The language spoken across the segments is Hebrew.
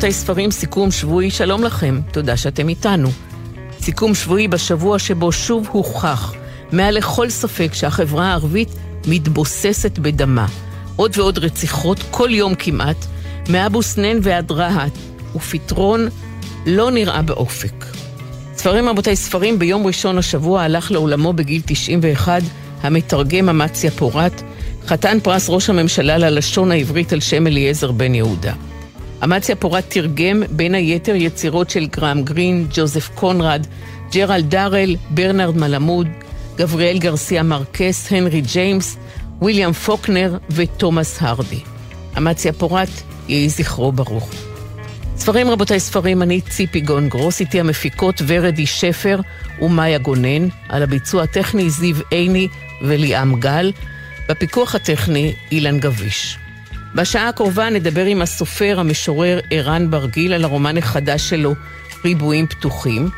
רבותיי, ספרים, סיכום שבועי, שלום לכם, תודה שאתם איתנו. סיכום שבועי בשבוע שבו שוב הוכח, מעל לכל ספק שהחברה הערבית מתבוססת בדמה. עוד ועוד רציחות, כל יום כמעט, מאבו סנן ועד רהט, ופתרון לא נראה באופק. ספרים רבותיי, ספרים, ביום ראשון השבוע הלך לעולמו בגיל 91 המתרגם אמציה פורת, חתן פרס ראש הממשלה ללשון העברית על שם אליעזר בן יהודה. אמציה פורת תרגם בין היתר יצירות של גרם גרין, ג'וזף קונרד, ג'רלד דארל, ברנרד מלמוד, גבריאל גרסיה מרקס, הנרי ג'יימס, ויליאם פוקנר ותומאס הרדי. אמציה פורת, יהי זכרו ברוך. ספרים רבותיי ספרים, אני ציפי גון גרוס, איתי המפיקות ורדי שפר ומאיה גונן, על הביצוע הטכני זיו עיני וליאם גל, בפיקוח הטכני אילן גביש. בשעה הקרובה נדבר עם הסופר, המשורר ערן ברגיל על הרומן החדש שלו, ריבועים פתוחים.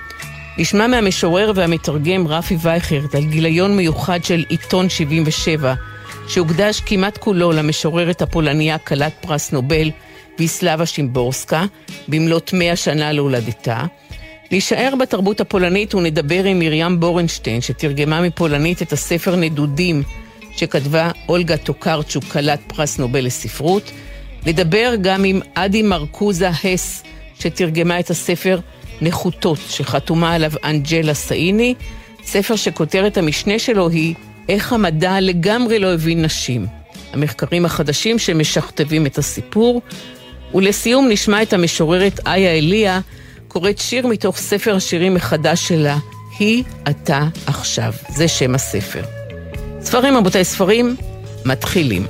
נשמע מהמשורר והמתרגם רפי וייכרט על גיליון מיוחד של עיתון 77, שהוקדש כמעט כולו למשוררת הפולניה כלת פרס נובל, ויסלבה שימבורסקה, במלאת מאה שנה להולדתה. להישאר בתרבות הפולנית ונדבר עם מרים בורנשטיין, שתרגמה מפולנית את הספר נדודים שכתבה אולגה טוקרצ'וק, כלת פרס נובל לספרות. נדבר גם עם אדי מרקוזה הס, שתרגמה את הספר נחותות, שחתומה עליו אנג'לה סאיני, ספר שכותרת המשנה שלו היא איך המדע לגמרי לא הבין נשים. המחקרים החדשים שמשכתבים את הסיפור. ולסיום נשמע את המשוררת איה אליה קוראת שיר מתוך ספר השירים מחדש שלה, היא אתה עכשיו. זה שם הספר. ספרים, רבותיי, ספרים, מתחילים.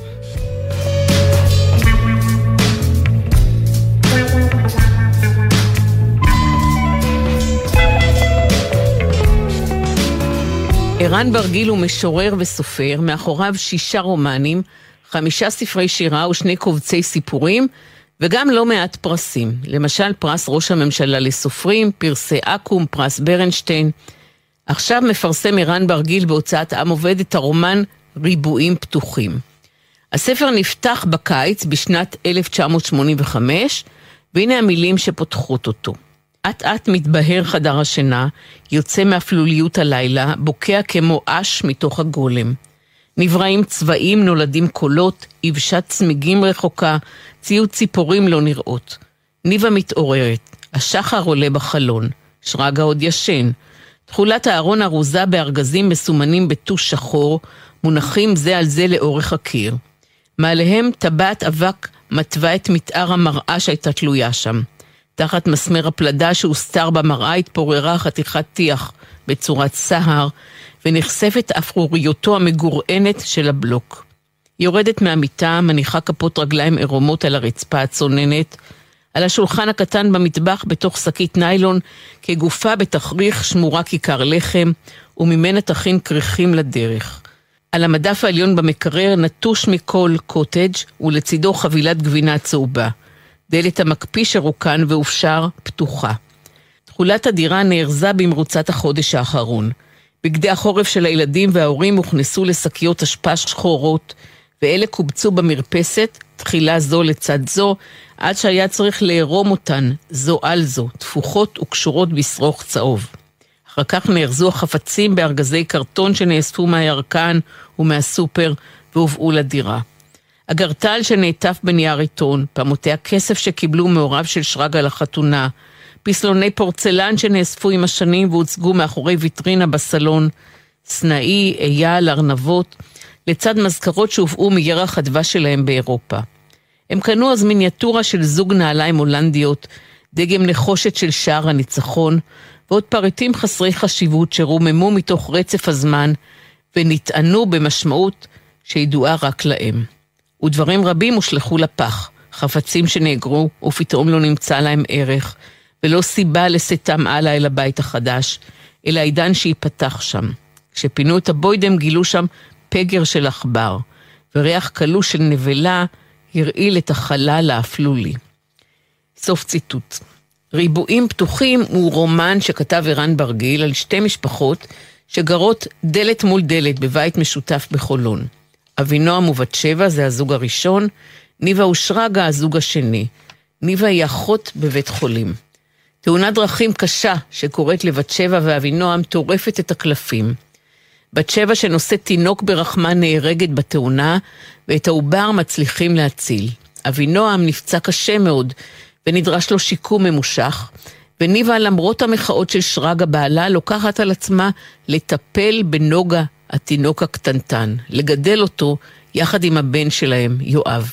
ערן ברגיל הוא משורר וסופר, מאחוריו שישה רומנים, חמישה ספרי שירה ושני קובצי סיפורים, וגם לא מעט פרסים. למשל, פרס ראש הממשלה לסופרים, פרסי אקו"ם, פרס ברנשטיין. עכשיו מפרסם ערן ברגיל בהוצאת עם עובד את הרומן ריבועים פתוחים. הספר נפתח בקיץ בשנת 1985, והנה המילים שפותחות אותו. אט אט מתבהר חדר השינה, יוצא מאפלוליות הלילה, בוקע כמו אש מתוך הגולם. נבראים צבעים, נולדים קולות, יבשת צמיגים רחוקה, ציוד ציפורים לא נראות. ניבה מתעוררת, השחר עולה בחלון, שרגא עוד ישן. תכולת הארון ארוזה בארגזים מסומנים בטוש שחור, מונחים זה על זה לאורך הקיר. מעליהם טבעת אבק מתווה את מתאר המראה שהייתה תלויה שם. תחת מסמר הפלדה שהוסתר במראה התפוררה חתיכת טיח בצורת סהר, ונחשפת אפרוריותו המגורענת של הבלוק. יורדת מהמיטה, מניחה כפות רגליים עירומות על הרצפה הצוננת, על השולחן הקטן במטבח בתוך שקית ניילון, כגופה בתכריך שמורה כיכר לחם, וממנה תכין כריכים לדרך. על המדף העליון במקרר נטוש מכל קוטג' ולצידו חבילת גבינה צהובה. דלת המקפיא שרוקן ואופשר פתוחה. תכולת הדירה נארזה במרוצת החודש האחרון. בגדי החורף של הילדים וההורים הוכנסו לשקיות אשפה שחורות, ואלה קובצו במרפסת, תחילה זו לצד זו, עד שהיה צריך לערום אותן, זו על זו, תפוחות וקשורות בשרוך צהוב. אחר כך נארזו החפצים בארגזי קרטון שנאספו מהירקן ומהסופר והובאו לדירה. אגרטל שנעטף בנייר עיתון, פעמותי הכסף שקיבלו מהוריו של שרגא לחתונה, פסלוני פורצלן שנאספו עם השנים והוצגו מאחורי ויטרינה בסלון, סנאי, אייל, ארנבות, לצד מזכרות שהובאו מירח הדבש שלהם באירופה. הם קנו אז מיניאטורה של זוג נעליים הולנדיות, דגם נחושת של שער הניצחון, ועוד פריטים חסרי חשיבות שרוממו מתוך רצף הזמן, ונטענו במשמעות שידועה רק להם. ודברים רבים הושלכו לפח, חפצים שנאגרו ופתאום לא נמצא להם ערך, ולא סיבה לשאתם הלאה אל הבית החדש, אלא העידן שייפתח שם. כשפינו את הבוידם גילו שם פגר של עכבר, וריח קלוש של נבלה הרעיל את החלל האפלולי. סוף ציטוט. ריבועים פתוחים הוא רומן שכתב ערן ברגיל על שתי משפחות שגרות דלת מול דלת בבית משותף בחולון. אבינועם ובת שבע זה הזוג הראשון, ניבה ושרגא הזוג השני. ניבה היא אחות בבית חולים. תאונת דרכים קשה שקורית לבת שבע ואבינועם טורפת את הקלפים. בת שבע שנושאת תינוק ברחמה נהרגת בתאונה, ואת העובר מצליחים להציל. אבינועם נפצע קשה מאוד, ונדרש לו שיקום ממושך, וניבה, למרות המחאות של שרגא בעלה, לוקחת על עצמה לטפל בנוגה, התינוק הקטנטן, לגדל אותו יחד עם הבן שלהם, יואב.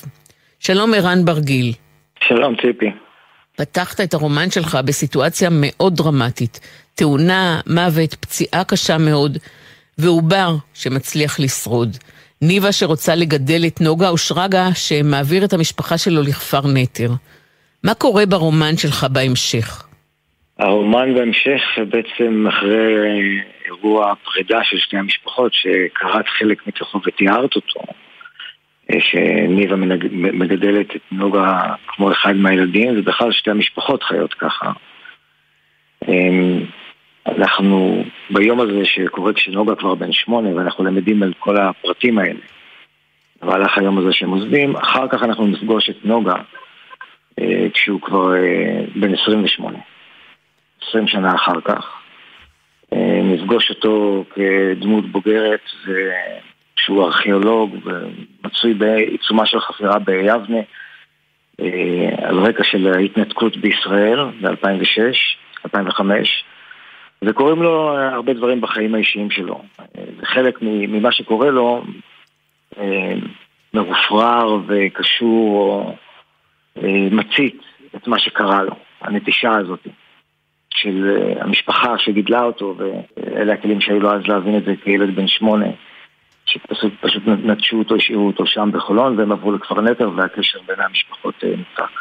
שלום ערן ברגיל. שלום ציפי. פתחת את הרומן שלך בסיטואציה מאוד דרמטית. תאונה, מוות, פציעה קשה מאוד, ועובר שמצליח לשרוד. ניבה שרוצה לגדל את נוגה, ושרגא שמעביר את המשפחה שלו לכפר נטר. מה קורה ברומן שלך בהמשך? הרומן בהמשך בעצם אחרי אירוע פרידה של שתי המשפחות שקראת חלק מתוכו ותיארת אותו שניבה מגדלת את נוגה כמו אחד מהילדים ובכלל שתי המשפחות חיות ככה אמ, אנחנו ביום הזה שקורה כשנוגה כבר בן שמונה ואנחנו למדים על כל הפרטים האלה. במהלך היום הזה שהם עוזבים אחר כך אנחנו נפגוש את נוגה אה, כשהוא כבר אה, בן 28 20 שנה אחר כך. אה, נפגוש אותו כדמות בוגרת, שהוא ארכיאולוג ומצוי בעיצומה של חפירה ביבנה אה, על רקע של ההתנתקות בישראל ב-2006, 2005 וקורים לו הרבה דברים בחיים האישיים שלו. חלק ממה שקורה לו אה, מרופרר וקשור או מצית את מה שקרה לו, הנטישה הזאת. של אה, המשפחה שגידלה אותו, ואלה הכלים שהיו לו אז להבין את זה כילד בן שמונה, שפשוט פשוט נטשו אותו, השאירו אותו שם בחולון, והם עברו לכפר נטר, והקשר בין המשפחות אה, נותק.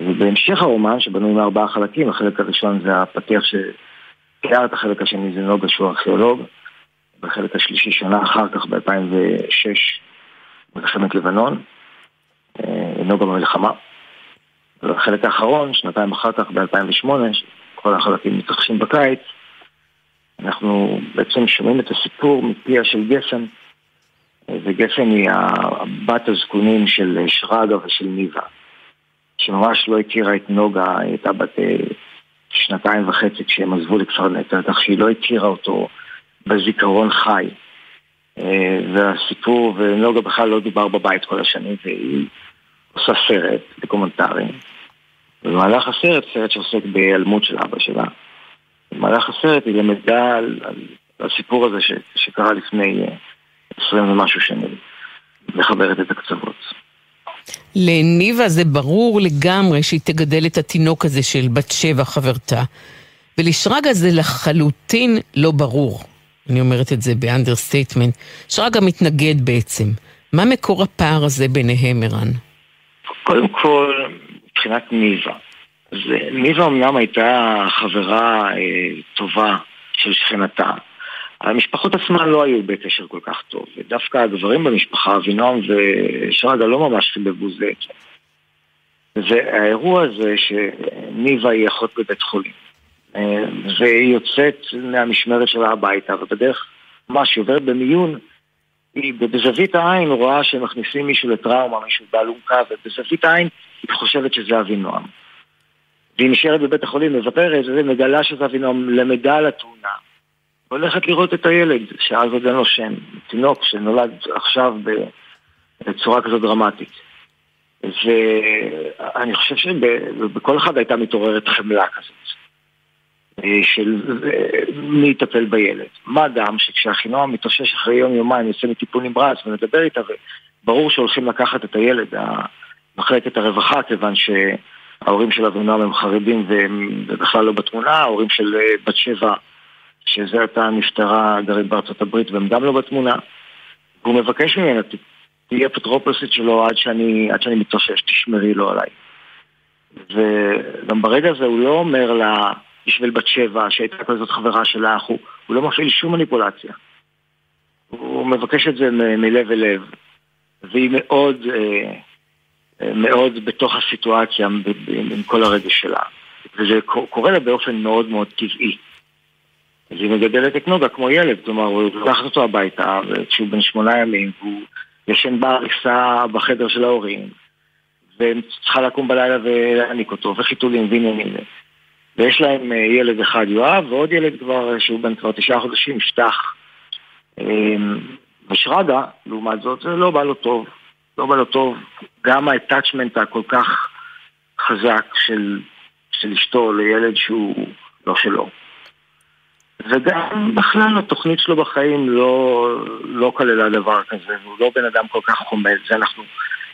ובהמשך הרומן, שבנוי מארבעה חלקים, החלק הראשון זה הפתיח שתיאר את החלק השני זה נוגה שהוא ארכיאולוג, בחלק השלישי שנה אחר כך, ב-2006, מלחמת לבנון, אה, נוגה במלחמה. והחלק האחרון, שנתיים אחר כך, ב-2008, כל החלקים מתרחשים בקיץ, אנחנו בעצם שומעים את הסיפור מפיה של גפן, וגפן היא הבת הזקונים של שרגא ושל ניבה, שממש לא הכירה את נוגה, היא הייתה בת אה, שנתיים וחצי כשהם עזבו לכפר נטע, כך שהיא לא הכירה אותו בזיכרון חי. אה, והסיפור, ונוגה בכלל לא דובר בבית כל השנים, והיא עושה סרט דוקומנטרי. במהלך הסרט, סרט שעוסק בהיעלמות של אבא שלה, במהלך הסרט היא למדה על, על, על הסיפור הזה ש, שקרה לפני אה, עשרים ומשהו שנים, מחברת את הקצוות. לניבה זה ברור לגמרי שהיא תגדל את התינוק הזה של בת שבע חברתה, ולשרגא זה לחלוטין לא ברור. אני אומרת את זה ב understatement. שרגא מתנגד בעצם. מה מקור הפער הזה ביניהם, ערן? קודם כל, מבחינת ניבה. ניבה אמנם הייתה חברה אה, טובה של שכנתה. המשפחות עצמן לא היו בקשר כל כך טוב, ודווקא הגברים במשפחה, אבינועם ושרגא לא ממש חיבבו זה. והאירוע הזה שניבה היא אחות בבית חולים, אה, והיא יוצאת מהמשמרת שלה הביתה, ובדרך, היא עוברת במיון, היא בזווית העין רואה שמכניסים מישהו לטראומה, מישהו באלונקה, ובזווית העין היא חושבת שזה אבינועם. והיא נשארת בבית החולים, מוותרת, ומגלה שזה אבינועם, למדה על התאונה. והולכת לראות את הילד, שאז עוד אין לו שם, תינוק שנולד עכשיו בצורה כזו דרמטית. ואני חושב שבכל אחד הייתה מתעוררת חמלה כזאת. של מי יטפל בילד. מה גם שכשאחינועם מתאושש אחרי יום יומיים יוצא מטיפול נמרץ ומדבר איתה וברור שהולכים לקחת את הילד, מחלקת הרווחה, כיוון שההורים של אבינועם הם חרדים והם בכלל לא בתמונה, ההורים של אה, בת שבע, שזה עתה נפטרה גרעין בארצות הברית והם גם לא בתמונה. והוא מבקש ממנה, תהיה אפוטרופוסית שלו עד שאני, עד שאני מתאושש, תשמרי לו עליי. וגם ברגע הזה הוא לא אומר לה, בשביל בת שבע, שהייתה כזאת חברה שלך, הוא, הוא לא מפעיל שום מניפולציה. הוא מבקש את זה מלב אל לב, והיא מאוד, אה, אה, מאוד בתוך הסיטואציה עם כל הרגש שלה. וזה קורה לה באופן מאוד מאוד טבעי. אז היא מגדלת את נוגה כמו ילד, כלומר, הוא לוקחת אותו הביתה, כשהוא בן שמונה ימים, והוא ישן בעריסה בחדר של ההורים, וצריכה לקום בלילה ולהעניק אותו, וחיתולים ועניינים. ויש להם ילד אחד, יואב, ועוד ילד כבר, שהוא בן כבר תשעה חודשים, יפתח. ושרגא, לעומת זאת, זה לא בא לו טוב. לא בא לו טוב. גם ה-attachment הכל כך חזק של, של אשתו לילד שהוא לא שלו. וגם בכלל התוכנית שלו בחיים לא, לא כללה דבר כזה, הוא לא בן אדם כל כך חומד, זה אנחנו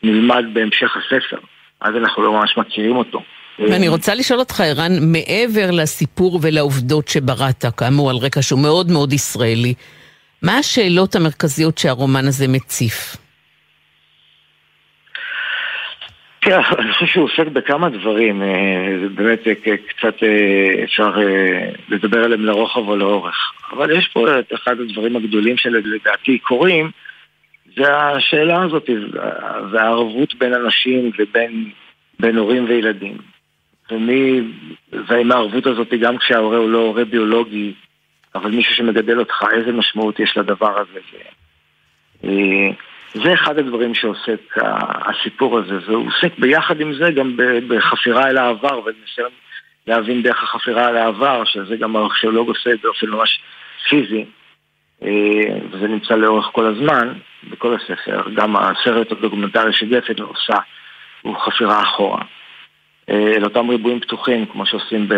נלמד בהמשך הספר, אז אנחנו לא ממש מכירים אותו. ואני רוצה לשאול אותך, ערן, מעבר לסיפור ולעובדות שבראת, כאמור על רקע שהוא מאוד מאוד ישראלי, מה השאלות המרכזיות שהרומן הזה מציף? כן, אני חושב שהוא עוסק בכמה דברים, אה, באמת אה, קצת אה, אפשר לדבר עליהם לרוחב או לאורך. אבל יש פה את אחד הדברים הגדולים שלדעתי קורים, זה השאלה הזאת, והערבות בין אנשים ובין בין הורים וילדים. ומי, והאם הערבות הזאת גם כשההורה הוא לא הורה ביולוגי, אבל מישהו שמגדל אותך, איזה משמעות יש לדבר הזה. זה אחד הדברים שעוסק הסיפור הזה, והוא עוסק ביחד עם זה גם בחפירה אל העבר וניסיון להבין דרך החפירה אל העבר, שזה גם הארכיאולוג עושה באופן ממש פיזי, אה, וזה נמצא לאורך כל הזמן, בכל הספר, גם הסרט הדוקומנטרי שגפן עושה הוא חפירה אחורה. אה, אל אותם ריבועים פתוחים, כמו שעושים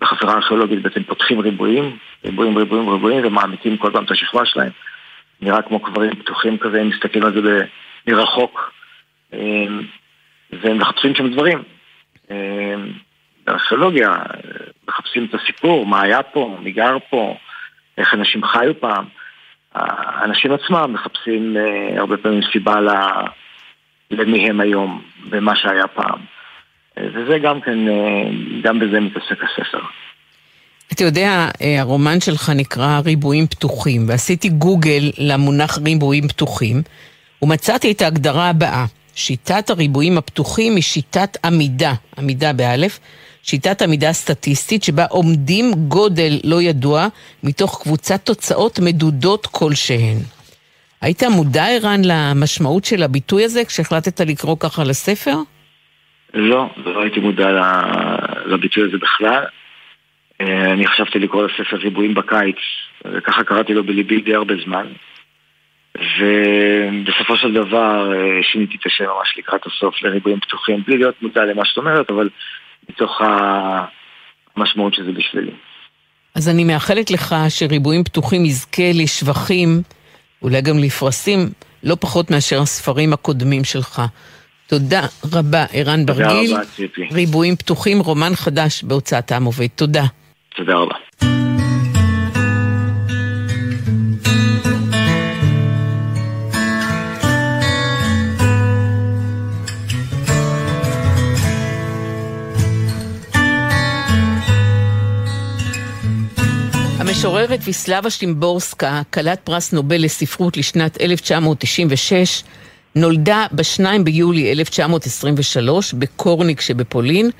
בחפירה ארכיאולוגית, בעצם פותחים ריבועים, ריבועים, ריבועים, ריבועים, ומעמיקים כל פעם את השכבה שלהם. נראה כמו קברים פתוחים כזה, הם מסתכלים על זה מרחוק, אמ, והם מחפשים שם דברים. אמ, בארכיאולוגיה, מחפשים את הסיפור, מה היה פה, מי גר פה, איך אנשים חיו פעם. האנשים עצמם מחפשים אה, הרבה פעמים סיבה למי הם היום ומה שהיה פעם. וזה גם כן, אה, גם בזה מתעסק הספר. אתה יודע, אה, הרומן שלך נקרא ריבועים פתוחים, ועשיתי גוגל למונח ריבועים פתוחים, ומצאתי את ההגדרה הבאה: שיטת הריבועים הפתוחים היא שיטת עמידה, עמידה באלף, שיטת עמידה סטטיסטית שבה עומדים גודל לא ידוע מתוך קבוצת תוצאות מדודות כלשהן. היית מודע, ערן, למשמעות של הביטוי הזה כשהחלטת לקרוא ככה לספר? לא, לא הייתי מודע לביטוי הזה בכלל. אה, אני חשבתי לקרוא לספר ריבועים בקיץ, וככה קראתי לו בליבי די הרבה זמן. ובסופו של דבר אה, שיניתי את השם ממש לקראת הסוף לריבועים פתוחים, בלי להיות מודע למה שאת אומרת, אבל מתוך המשמעות שזה בשבילי. אז אני מאחלת לך שריבועים פתוחים יזכה לשבחים, אולי גם לפרסים, לא פחות מאשר הספרים הקודמים שלך. תודה רבה, ערן ברגיל. תודה רבה, ציפי. ריבועים פתוחים, רומן חדש בהוצאת עם עובד. תודה. תודה רבה. המשוררת ויסלבה שימבורסקה, כלת פרס נובל לספרות לשנת 1996, נולדה ב-2 ביולי 1923 בקורניק שבפולין,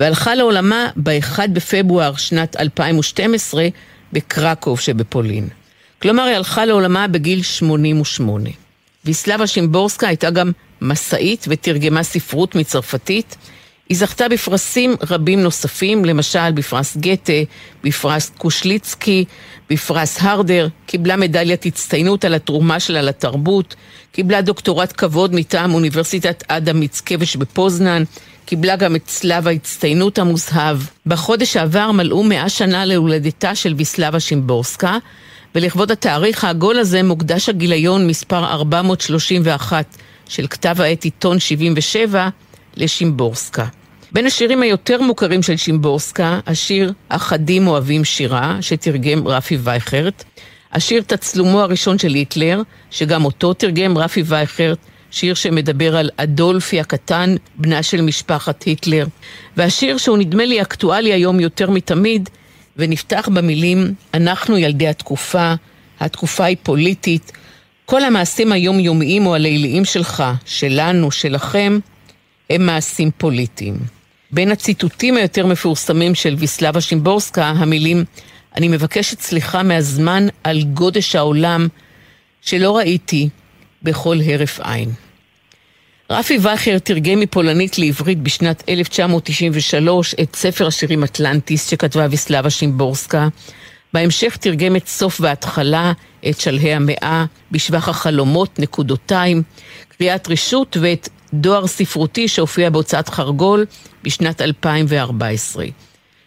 והלכה לעולמה ב-1 בפברואר שנת 2012 בקרקוב שבפולין. כלומר, היא הלכה לעולמה בגיל 88. ויסלבה שימבורסקה הייתה גם מסאית ותרגמה ספרות מצרפתית. היא זכתה בפרסים רבים נוספים, למשל בפרס גתה, בפרס קושליצקי, בפרס הרדר, קיבלה מדליית הצטיינות על התרומה שלה לתרבות, קיבלה דוקטורט כבוד מטעם אוניברסיטת אדם מיצקביץ' בפוזנן, קיבלה גם את צלב ההצטיינות המוזהב. בחודש שעבר מלאו מאה שנה להולדתה של ויסלבה שימבורסקה, ולכבוד התאריך העגול הזה מוקדש הגיליון מספר 431 של כתב העת עיתון 77 לשימבורסקה. בין השירים היותר מוכרים של שימבורסקה, השיר "אחדים אוהבים שירה", שתרגם רפי וייכרט, השיר "תצלומו הראשון של היטלר", שגם אותו תרגם רפי וייכרט, שיר שמדבר על אדולפי הקטן, בנה של משפחת היטלר, והשיר שהוא נדמה לי אקטואלי היום יותר מתמיד, ונפתח במילים "אנחנו ילדי התקופה, התקופה היא פוליטית, כל המעשים היומיומיים או הליליים שלך, שלנו, שלכם, הם מעשים פוליטיים. בין הציטוטים היותר מפורסמים של ויסלבה שימבורסקה, המילים אני מבקשת סליחה מהזמן על גודש העולם שלא ראיתי בכל הרף עין. רפי וכר תרגם מפולנית לעברית בשנת 1993 את ספר השירים אטלנטיס שכתבה ויסלבה שימבורסקה. בהמשך תרגם את סוף וההתחלה, את שלהי המאה, בשבח החלומות, נקודותיים, קריאת רשות ואת דואר ספרותי שהופיע בהוצאת חרגול בשנת 2014.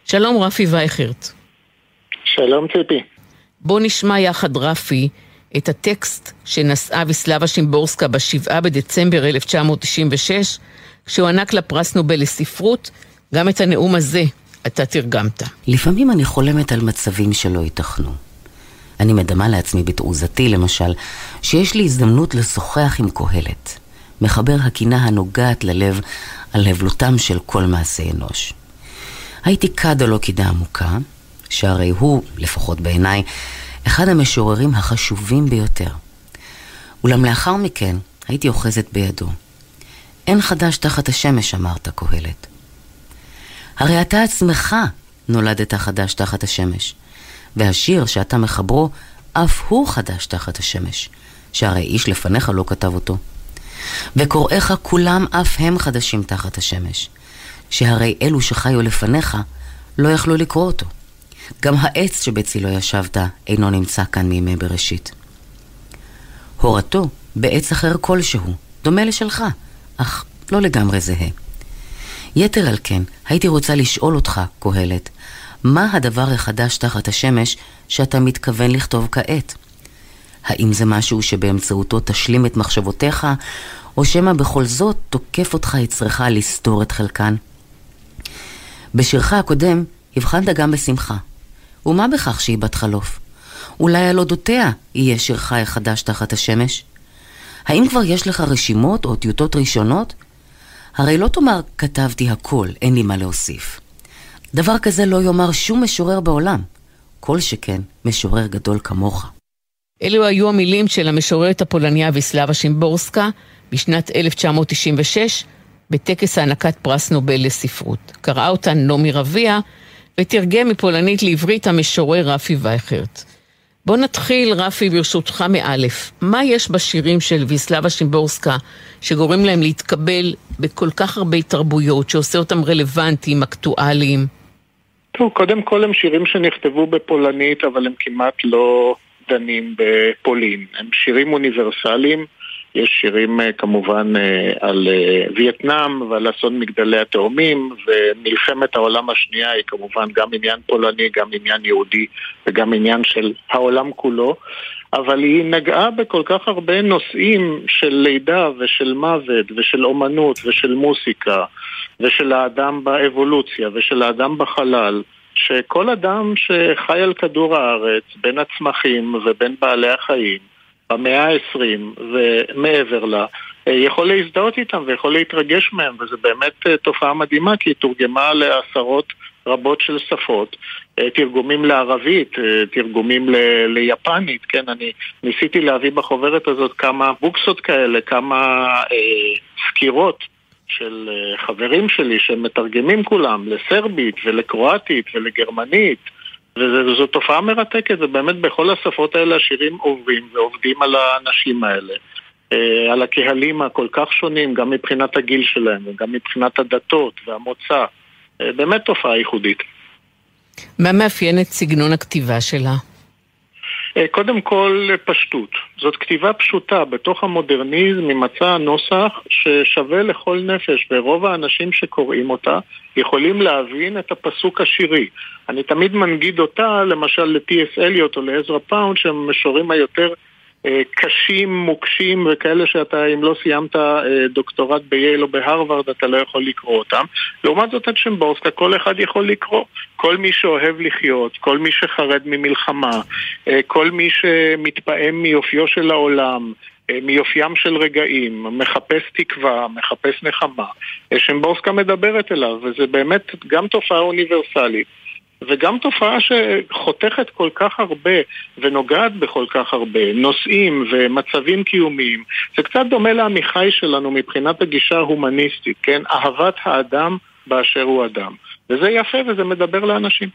שלום רפי וייכרט. שלום ציפי. בוא נשמע יחד רפי את הטקסט שנשאה ויסלבה שימבורסקה ב-7 בדצמבר 1996, כשהוענק לה פרס נובל לספרות, גם את הנאום הזה אתה תרגמת. לפעמים אני חולמת על מצבים שלא ייתכנו. אני מדמה לעצמי בתעוזתי, למשל, שיש לי הזדמנות לשוחח עם קהלת, מחבר הקינה הנוגעת ללב על הבלותם של כל מעשי אנוש. הייתי כד או לא קידה עמוקה, שהרי הוא, לפחות בעיניי, אחד המשוררים החשובים ביותר. אולם לאחר מכן הייתי אוחזת בידו. אין חדש תחת השמש, אמרת קהלת. הרי אתה עצמך נולדת חדש תחת השמש, והשיר שאתה מחברו, אף הוא חדש תחת השמש, שהרי איש לפניך לא כתב אותו. וקוראיך כולם אף הם חדשים תחת השמש, שהרי אלו שחיו לפניך לא יכלו לקרוא אותו. גם העץ שבצילו ישבת אינו נמצא כאן מימי בראשית. הורתו בעץ אחר כלשהו, דומה לשלך, אך לא לגמרי זהה. יתר על כן, הייתי רוצה לשאול אותך, קהלת, מה הדבר החדש תחת השמש שאתה מתכוון לכתוב כעת? האם זה משהו שבאמצעותו תשלים את מחשבותיך, או שמא בכל זאת תוקף אותך יצרך לסתור את חלקן? בשירך הקודם הבחנת גם בשמחה. ומה בכך שהיא בת חלוף? אולי על אודותיה יהיה שירך החדש תחת השמש? האם כבר יש לך רשימות או טיוטות ראשונות? הרי לא תאמר כתבתי הכל, אין לי מה להוסיף. דבר כזה לא יאמר שום משורר בעולם, כל שכן משורר גדול כמוך. אלו היו המילים של המשוררת הפולניה ויסלבה שימבורסקה בשנת 1996 בטקס הענקת פרס נובל לספרות. קראה אותן נעמי רביע ותרגם מפולנית לעברית המשורר רפי וייכרט. בוא נתחיל, רפי, ברשותך מאלף. מה יש בשירים של ויסלבה שימבורסקה שגורם להם להתקבל בכל כך הרבה תרבויות, שעושה אותם רלוונטיים, אקטואליים? טוב, קודם כל הם שירים שנכתבו בפולנית, אבל הם כמעט לא דנים בפולין. הם שירים אוניברסליים. יש שירים אה, כמובן אה, על אה, וייטנאם ועל אסון מגדלי התאומים ומלחמת העולם השנייה היא כמובן גם עניין פולני, גם עניין יהודי וגם עניין של העולם כולו. אבל היא נגעה בכל כך הרבה נושאים של לידה ושל מוות ושל אומנות ושל מוסיקה ושל האדם באבולוציה ושל האדם בחלל שכל אדם שחי על כדור הארץ בין הצמחים ובין בעלי החיים במאה ה-20 ומעבר לה, אה, יכול להזדהות איתם ויכול להתרגש מהם, וזו באמת אה, תופעה מדהימה כי היא תורגמה לעשרות רבות של שפות, אה, תרגומים לערבית, תרגומים ל- ליפנית, כן, אני ניסיתי להביא בחוברת הזאת כמה בוקסות כאלה, כמה אה, סקירות של חברים שלי שמתרגמים כולם לסרבית ולקרואטית ולגרמנית וזו תופעה מרתקת, ובאמת בכל השפות האלה השירים עוברים ועובדים על האנשים האלה. אה, על הקהלים הכל כך שונים, גם מבחינת הגיל שלהם וגם מבחינת הדתות והמוצא. אה, באמת תופעה ייחודית. מה מאפיין את סגנון הכתיבה שלה? אה, קודם כל פשטות. זאת כתיבה פשוטה. בתוך המודרניזם היא מצאה נוסח ששווה לכל נפש, ורוב האנשים שקוראים אותה יכולים להבין את הפסוק השירי. אני תמיד מנגיד אותה, למשל לטי.אס אליוט או לעזרא פאונד, שהם המשוררים היותר קשים, מוקשים וכאלה שאתה, אם לא סיימת אה, דוקטורט בייל או בהרווארד, אתה לא יכול לקרוא אותם. לעומת זאת את שמבורסקה, כל אחד יכול לקרוא. כל מי שאוהב לחיות, כל מי שחרד ממלחמה, אה, כל מי שמתפעם מיופיו של העולם, מיופיים של רגעים, מחפש תקווה, מחפש נחמה, שמבורסקה מדברת אליו, וזה באמת גם תופעה אוניברסלית. וגם תופעה שחותכת כל כך הרבה ונוגעת בכל כך הרבה נושאים ומצבים קיומיים. זה קצת דומה לעמיחי שלנו מבחינת הגישה ההומניסטית, כן? אהבת האדם באשר הוא אדם. וזה יפה וזה מדבר לאנשים.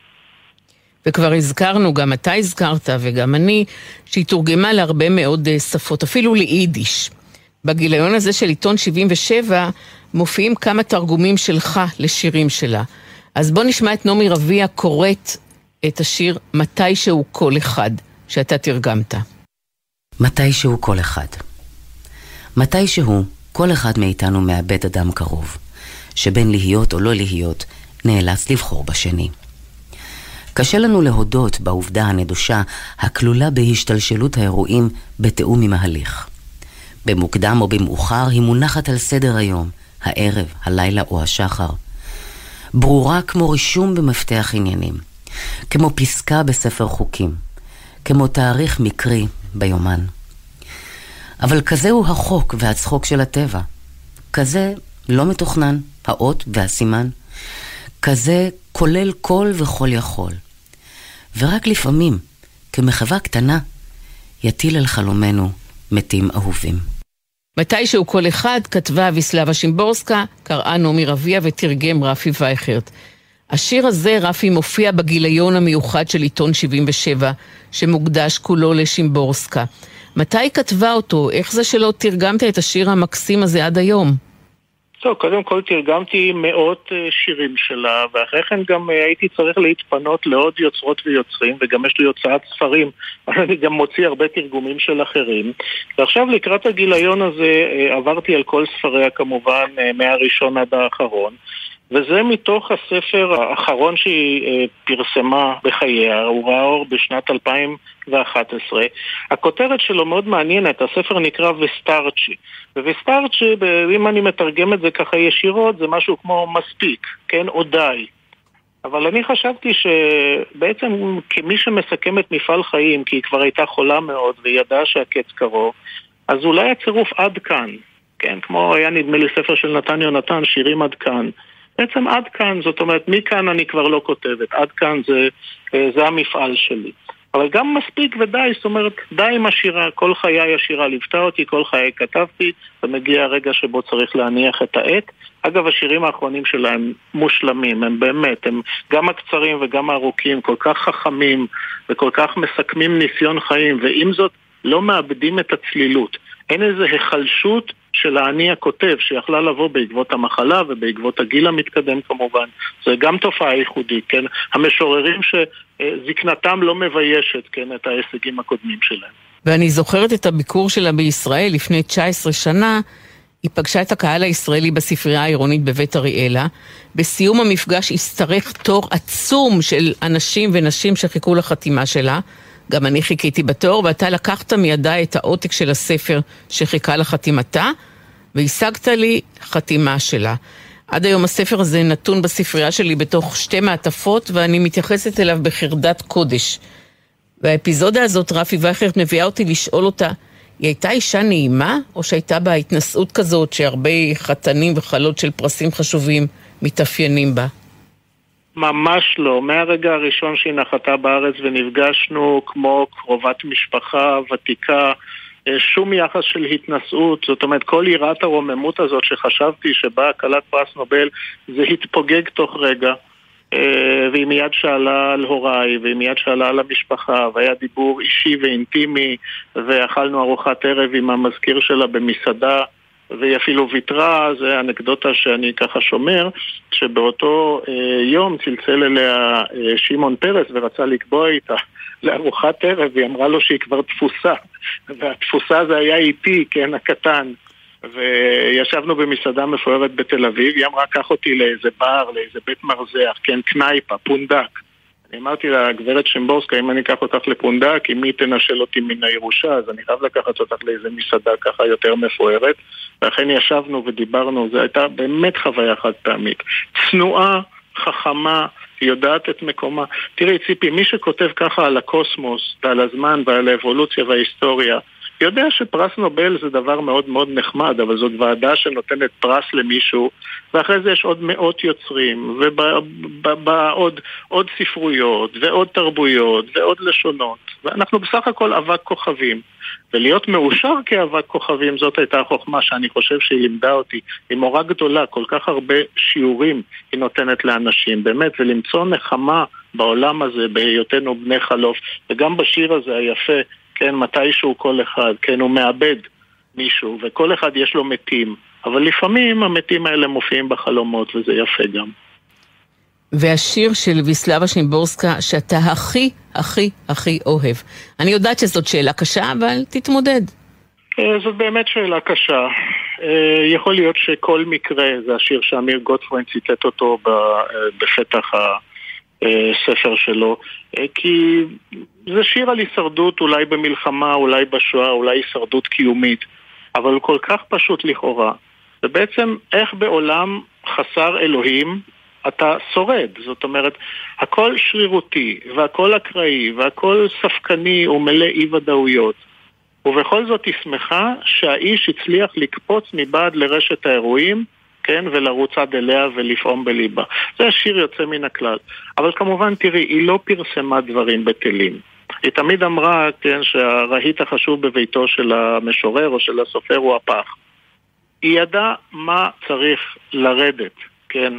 וכבר הזכרנו, גם אתה הזכרת וגם אני, שהיא תורגמה להרבה מאוד אה, שפות, אפילו ליידיש. בגיליון הזה של עיתון 77 מופיעים כמה תרגומים שלך לשירים שלה. אז בוא נשמע את נעמי רביע קוראת את השיר "מתי שהוא כל אחד", שאתה תרגמת. מתי שהוא כל אחד. מתי שהוא, כל אחד מאיתנו מאבד אדם קרוב, שבין להיות או לא להיות, נאלץ לבחור בשני. קשה לנו להודות בעובדה הנדושה הכלולה בהשתלשלות האירועים בתיאום עם ההליך. במוקדם או במאוחר היא מונחת על סדר היום, הערב, הלילה או השחר. ברורה כמו רישום במפתח עניינים, כמו פסקה בספר חוקים, כמו תאריך מקרי ביומן. אבל כזהו החוק והצחוק של הטבע. כזה לא מתוכנן, האות והסימן. כזה כולל כל וכל יכול. ורק לפעמים, כמחווה קטנה, יטיל על חלומנו מתים אהובים. מתישהו כל אחד כתבה אביסלבה שימבורסקה, קראה נעמי רביע ותרגם רפי וייכרט. השיר הזה, רפי, מופיע בגיליון המיוחד של עיתון 77, שמוקדש כולו לשימבורסקה. מתי כתבה אותו? איך זה שלא תרגמת את השיר המקסים הזה עד היום? טוב, קודם כל תרגמתי מאות אה, שירים שלה, ואחרי כן גם אה, הייתי צריך להתפנות לעוד יוצרות ויוצרים, וגם יש לי הוצאת ספרים, אז אני גם מוציא הרבה תרגומים של אחרים. ועכשיו לקראת הגיליון הזה אה, עברתי על כל ספריה כמובן, מהראשון עד האחרון. וזה מתוך הספר האחרון שהיא אה, פרסמה בחייה, הוא ראה אור בשנת 2011. הכותרת שלו מאוד מעניינת, הספר נקרא וסטארצ'י. וווסטארצ'י, אם אני מתרגם את זה ככה ישירות, זה משהו כמו מספיק, כן, או די. אבל אני חשבתי שבעצם כמי שמסכם את מפעל חיים, כי היא כבר הייתה חולה מאוד וידעה שהקץ קרוב, אז אולי הצירוף עד כאן, כן, כמו היה נדמה לי ספר של נתן יונתן, שירים עד כאן. בעצם עד כאן, זאת אומרת, מכאן אני כבר לא כותבת, עד כאן זה, אה, זה המפעל שלי. אבל גם מספיק ודי, זאת אומרת, די עם השירה, כל חיי השירה ליוותה אותי, כל חיי כתבתי, ומגיע הרגע שבו צריך להניח את העט. אגב, השירים האחרונים שלה הם מושלמים, הם באמת, הם גם הקצרים וגם הארוכים, כל כך חכמים וכל כך מסכמים ניסיון חיים, ועם זאת, לא מאבדים את הצלילות. אין איזו היחלשות של האני הכותב שיכלה לבוא בעקבות המחלה ובעקבות הגיל המתקדם כמובן. זה גם תופעה ייחודית, כן? המשוררים שזקנתם לא מביישת, כן, את ההישגים הקודמים שלהם. ואני זוכרת את הביקור שלה בישראל לפני 19 שנה. היא פגשה את הקהל הישראלי בספרייה העירונית בבית אריאלה. בסיום המפגש השתרך תור עצום של אנשים ונשים שחיכו לחתימה שלה. גם אני חיכיתי בתור, ואתה לקחת מידי את העותק של הספר שחיכה לחתימתה, והשגת לי חתימה שלה. עד היום הספר הזה נתון בספרייה שלי בתוך שתי מעטפות, ואני מתייחסת אליו בחרדת קודש. והאפיזודה הזאת, רפי וייכרט מביאה אותי לשאול אותה, היא הייתה אישה נעימה, או שהייתה בה התנשאות כזאת שהרבה חתנים וחלות של פרסים חשובים מתאפיינים בה? ממש לא. מהרגע הראשון שהיא נחתה בארץ ונפגשנו כמו קרובת משפחה ותיקה, אה, שום יחס של התנשאות, זאת אומרת כל יראת הרוממות הזאת שחשבתי שבאה כלת פרס נובל זה התפוגג תוך רגע אה, והיא מיד שאלה על הוריי, והיא מיד שאלה על המשפחה, והיה דיבור אישי ואינטימי, ואכלנו ארוחת ערב עם המזכיר שלה במסעדה והיא אפילו ויתרה, זה אנקדוטה שאני ככה שומר, שבאותו אה, יום צלצל אליה אה, שמעון פרס ורצה לקבוע איתה לארוחת ערב, והיא אמרה לו שהיא כבר תפוסה, והתפוסה זה היה איתי, כן, הקטן. וישבנו במסעדה מפוארת בתל אביב, היא אמרה, קח אותי לאיזה בר, לאיזה בית מרזח, כן, קנייפה, פונדק. אני אמרתי לה, גברת שמבורסקה, אם אני אקח אותך לפונדק, אם היא תנשל אותי מן הירושה, אז אני חייב לקחת אותך לאיזה מסעדה ככה יותר מפוארת. ואכן ישבנו ודיברנו, זו הייתה באמת חוויה חד פעמית. צנועה, חכמה, יודעת את מקומה. תראי, ציפי, מי שכותב ככה על הקוסמוס ועל הזמן ועל האבולוציה וההיסטוריה, יודע שפרס נובל זה דבר מאוד מאוד נחמד, אבל זאת ועדה שנותנת פרס למישהו, ואחרי זה יש עוד מאות יוצרים, ועוד עוד ספרויות, ועוד תרבויות, ועוד לשונות, ואנחנו בסך הכל אבק כוכבים. ולהיות מאושר כאבק כוכבים זאת הייתה החוכמה שאני חושב שהיא לימדה אותי. היא מורה גדולה, כל כך הרבה שיעורים היא נותנת לאנשים, באמת, ולמצוא נחמה בעולם הזה בהיותנו בני חלוף. וגם בשיר הזה היפה כן, מתישהו כל אחד, כן, הוא מאבד מישהו, וכל אחד יש לו מתים, אבל לפעמים המתים האלה מופיעים בחלומות, וזה יפה גם. והשיר של ויסלבה שימבורסקה שאתה הכי, הכי, הכי אוהב. אני יודעת שזאת שאלה קשה, אבל תתמודד. אה, זאת באמת שאלה קשה. אה, יכול להיות שכל מקרה, זה השיר שאמיר גוטפרוין ציטט אותו אה, בפתח הספר שלו, כי זה שיר על הישרדות אולי במלחמה, אולי בשואה, אולי הישרדות קיומית, אבל כל כך פשוט לכאורה. ובעצם איך בעולם חסר אלוהים אתה שורד. זאת אומרת, הכל שרירותי, והכל אקראי, והכל ספקני ומלא אי ודאויות. ובכל זאת היא שמחה שהאיש הצליח לקפוץ מבעד לרשת האירועים, כן, ולרוץ עד אליה ולפעום בליבה. זה שיר יוצא מן הכלל. אבל כמובן, תראי, היא לא פרסמה דברים בטלים. היא תמיד אמרה, כן, שהרהיט החשוב בביתו של המשורר או של הסופר הוא הפח. היא ידעה מה צריך לרדת, כן,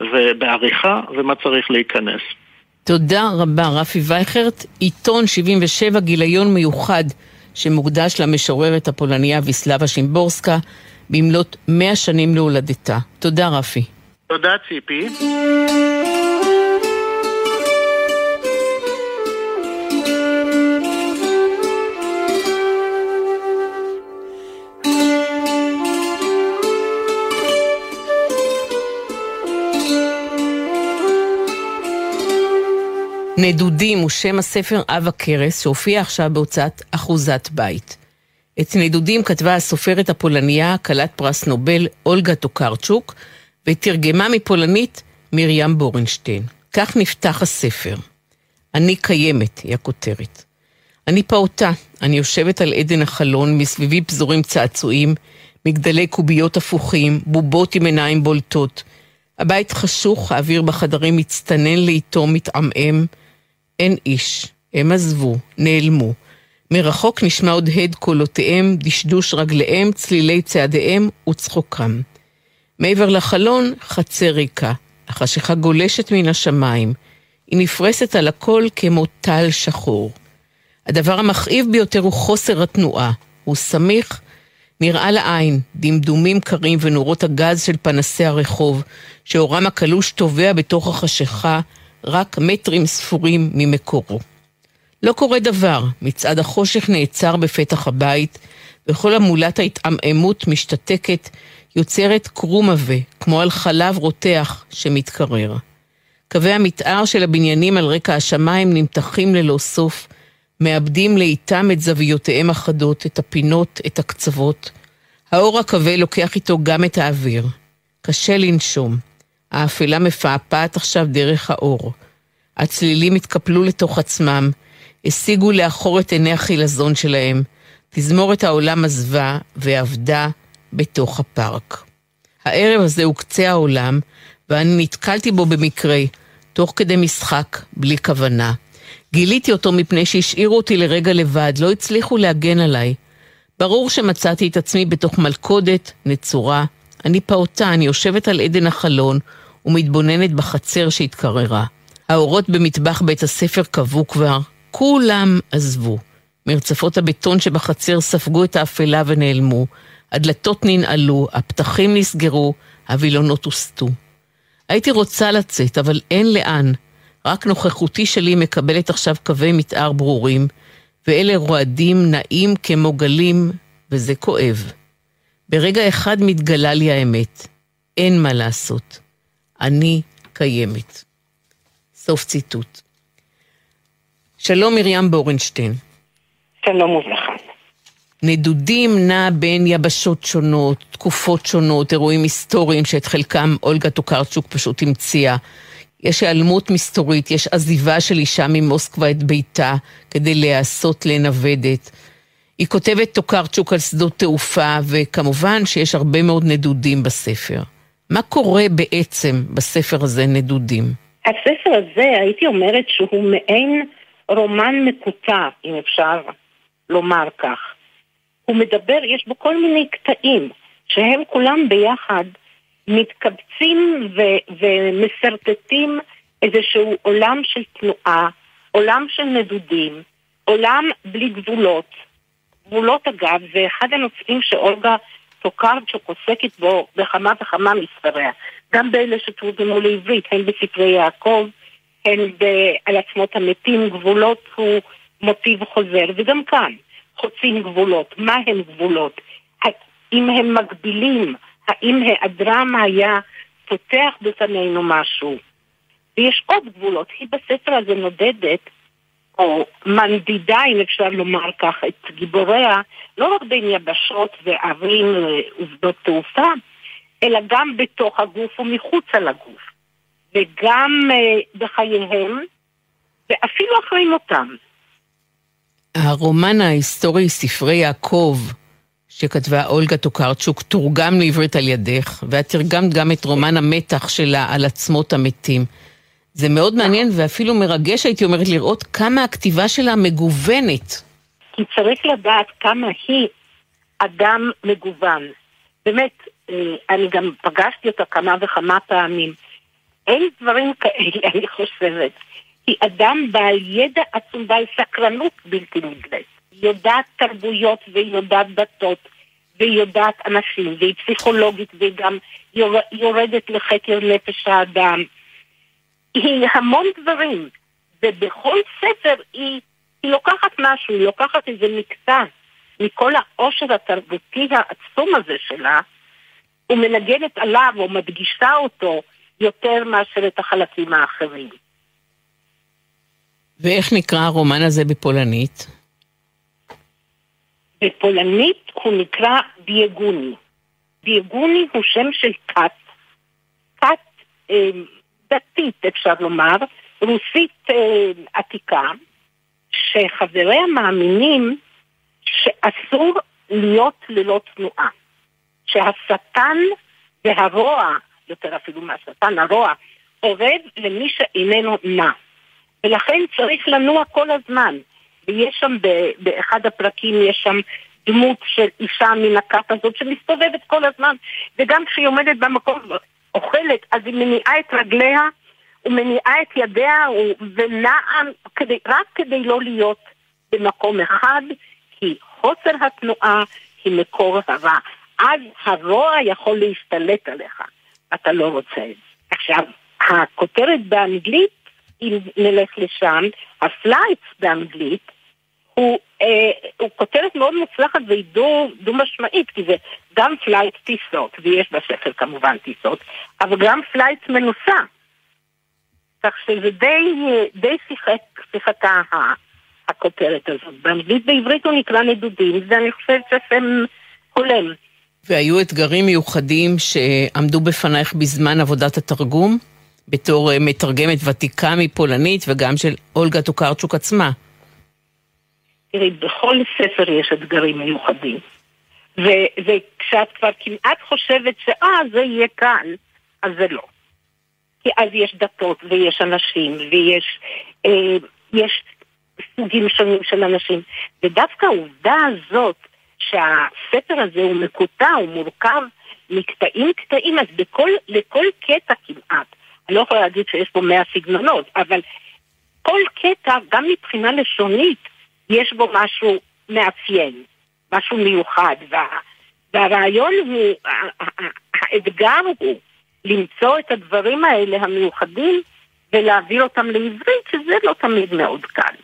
ובעריכה ומה צריך להיכנס. תודה רבה, רפי וייכרט. עיתון 77, גיליון מיוחד שמוקדש למשוררת הפולניה ויסלבה שימבורסקה במלאת 100 שנים להולדתה. תודה, רפי. תודה, ציפי. נדודים הוא שם הספר אב הכרס שהופיע עכשיו בהוצאת אחוזת בית. את נדודים כתבה הסופרת הפולניה, כלת פרס נובל, אולגה טוקרצ'וק, ותרגמה מפולנית מרים בורנשטיין. כך נפתח הספר. אני קיימת, היא הכותרת. אני פעוטה, אני יושבת על עדן החלון, מסביבי פזורים צעצועים, מגדלי קוביות הפוכים, בובות עם עיניים בולטות. הבית חשוך, האוויר בחדרים מצטנן לאיתו, מתעמעם. אין איש. הם עזבו, נעלמו. מרחוק נשמע עוד הד קולותיהם, דשדוש רגליהם, צלילי צעדיהם וצחוקם. מעבר לחלון, חצר ריקה. החשיכה גולשת מן השמיים. היא נפרסת על הכל כמו טל שחור. הדבר המכאיב ביותר הוא חוסר התנועה. הוא סמיך, נראה לעין, דמדומים קרים ונורות הגז של פנסי הרחוב, שאורם הקלוש טובע בתוך החשיכה, רק מטרים ספורים ממקורו. לא קורה דבר, מצעד החושך נעצר בפתח הבית, וכל המולת ההתעמעמות משתתקת, יוצרת קרום עבה, כמו על חלב רותח שמתקרר. קווי המתאר של הבניינים על רקע השמיים נמתחים ללא סוף, מאבדים לאיתם את זוויותיהם החדות, את הפינות, את הקצוות. האור הכבה לוקח איתו גם את האוויר. קשה לנשום. האפלה מפעפעת עכשיו דרך האור. הצלילים התקפלו לתוך עצמם, השיגו לאחור את עיני החילזון שלהם. תזמורת העולם עזבה ועבדה בתוך הפארק. הערב הזה הוא קצה העולם, ואני נתקלתי בו במקרה, תוך כדי משחק, בלי כוונה. גיליתי אותו מפני שהשאירו אותי לרגע לבד, לא הצליחו להגן עליי. ברור שמצאתי את עצמי בתוך מלכודת, נצורה. אני פעוטה, אני יושבת על עדן החלון, ומתבוננת בחצר שהתקררה. האורות במטבח בית הספר קבעו כבר, כולם עזבו. מרצפות הבטון שבחצר ספגו את האפלה ונעלמו, הדלתות ננעלו, הפתחים נסגרו, הווילונות הוסטו. הייתי רוצה לצאת, אבל אין לאן. רק נוכחותי שלי מקבלת עכשיו קווי מתאר ברורים, ואלה רועדים נעים כמו גלים, וזה כואב. ברגע אחד מתגלה לי האמת. אין מה לעשות. אני קיימת. סוף ציטוט. שלום מרים בורנשטיין. שלום וברכה. נדודים נע בין יבשות שונות, תקופות שונות, אירועים היסטוריים שאת חלקם אולגה טוקרצ'וק פשוט המציאה. יש היעלמות מסתורית, יש עזיבה של אישה ממוסקבה את ביתה כדי להיעשות לנוודת. היא כותבת טוקרצ'וק על שדות תעופה, וכמובן שיש הרבה מאוד נדודים בספר. מה קורה בעצם בספר הזה, נדודים? הספר הזה, הייתי אומרת שהוא מעין רומן מקוטע, אם אפשר לומר כך. הוא מדבר, יש בו כל מיני קטעים, שהם כולם ביחד מתקבצים ו- ומסרטטים איזשהו עולם של תנועה, עולם של נדודים, עולם בלי גבולות. גבולות אגב זה אחד הנושאים שאולגה טוקרצ'וק עוסקת בו בכמה וכמה מספריה, גם באלה שתורגמו לעברית, הן בספרי יעקב, הן על עצמות המתים, גבולות הוא מוטיב חוזר, וגם כאן חוצים גבולות. מה הם גבולות? האם הם מגבילים? האם היעדרם היה פותח בפנינו משהו? ויש עוד גבולות. היא בספר הזה נודדת, או מנדידה, אם אפשר לומר כך, את גיבוריה, לא רק בין יבשות וערים ושדות תעופה, אלא גם בתוך הגוף ומחוצה לגוף, וגם uh, בחייהם, ואפילו אחרי מותם. הרומן ההיסטורי ספרי יעקב, שכתבה אולגה טוקרצ'וק, תורגם לעברית על ידך, ואת תרגמת גם את רומן המתח שלה על עצמות המתים. זה מאוד מעניין ואפילו מרגש, הייתי אומרת, לראות כמה הכתיבה שלה מגוונת. כי צריך לדעת כמה היא אדם מגוון. באמת, אה, אני גם פגשתי אותה כמה וכמה פעמים. אין דברים כאלה, אני חושבת. היא אדם בעל ידע עצום, בעל סקרנות בלתי נגלית. יודעת תרבויות והיא יודעת דתות והיא יודעת אנשים והיא פסיכולוגית והיא גם יורדת לחקר נפש האדם. היא המון דברים, ובכל ספר היא, היא לוקחת משהו, היא לוקחת איזה מקטע מכל העושר התרבותי העצום הזה שלה, ומנגנת עליו או מדגישה אותו יותר מאשר את החלקים האחרים. ואיך נקרא הרומן הזה בפולנית? בפולנית הוא נקרא ביגוני. ביגוני הוא שם של כת, כת אה, דתית אפשר לומר, רוסית אה, עתיקה, שחבריה מאמינים שאסור להיות ללא תנועה. שהשטן והרוע, יותר אפילו מהשטן, הרוע, אורב למי שאיננו נע. ולכן צריך לנוע כל הזמן. ויש שם, באחד הפרקים יש שם דמות של אישה מן הכת הזאת שמסתובבת כל הזמן, וגם כשהיא עומדת במקום אוכלת, אז היא מניעה את רגליה ומניעה את ידיה ונעה כדי, רק כדי לא להיות במקום אחד, כי חוסר התנועה היא מקור הרע. אז הרוע יכול להשתלט עליך, אתה לא רוצה את זה. עכשיו, הכותרת באנגלית, אם נלך לשם, ה Flights באנגלית, הוא, אה, הוא כותרת מאוד מוצלחת והיא דו, דו משמעית, כי זה גם flight טיסות, ויש בספר כמובן טיסות, אבל גם flight מנוסה. כך שזה די, די שיחק, שיחקה הכותרת הזאת. באנגלית בעברית הוא נקרא נדודים, ואני חושבת ששם הולם. והיו אתגרים מיוחדים שעמדו בפנייך בזמן עבודת התרגום? בתור אה, מתרגמת ותיקה מפולנית וגם של אולגה טוקרצ'וק עצמה. תראי, בכל ספר יש אתגרים מיוחדים. ו- וכשאת כבר כמעט חושבת שאה, זה יהיה קל, אז זה לא. כי אז יש דתות ויש אנשים ויש אה, יש סוגים שונים של אנשים. ודווקא העובדה הזאת שהספר הזה הוא מקוטע, הוא מורכב מקטעים קטעים, אז בכל, לכל קטע כמעט, אני לא יכולה להגיד שיש פה מאה סגנונות, אבל כל קטע, גם מבחינה לשונית, יש בו משהו מאפיין, משהו מיוחד, וה, והרעיון הוא, האתגר הוא למצוא את הדברים האלה המיוחדים ולהביא אותם לעברית, שזה לא תמיד מאוד קל.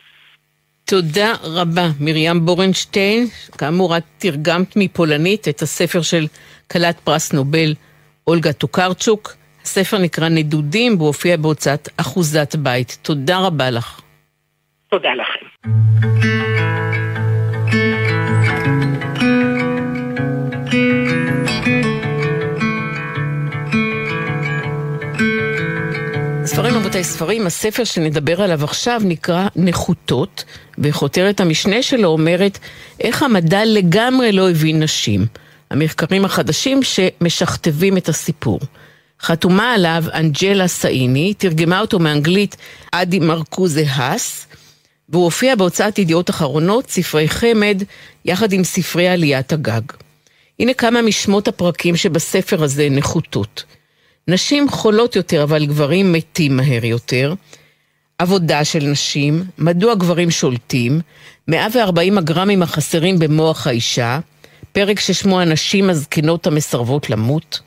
תודה רבה, מרים בורנשטיין. כאמור, את תרגמת מפולנית את הספר של כלת פרס נובל אולגה טוקרצ'וק. הספר נקרא נדודים, והוא הופיע בהוצאת אחוזת בית. תודה רבה לך. תודה לכם. ספרים רבותיי ספרים, הספר שנדבר עליו עכשיו נקרא נחותות, וכותרת המשנה שלו אומרת איך המדע לגמרי לא הבין נשים. המחקרים החדשים שמשכתבים את הסיפור. חתומה עליו אנג'לה סאיני, תרגמה אותו מאנגלית אדי מרקוזה האס, והוא הופיע בהוצאת ידיעות אחרונות, ספרי חמד, יחד עם ספרי עליית הגג. הנה כמה משמות הפרקים שבספר הזה נחותות. נשים חולות יותר, אבל גברים מתים מהר יותר. עבודה של נשים, מדוע גברים שולטים, 140 הגרמים החסרים במוח האישה, פרק ששמו הנשים הזקנות המסרבות למות,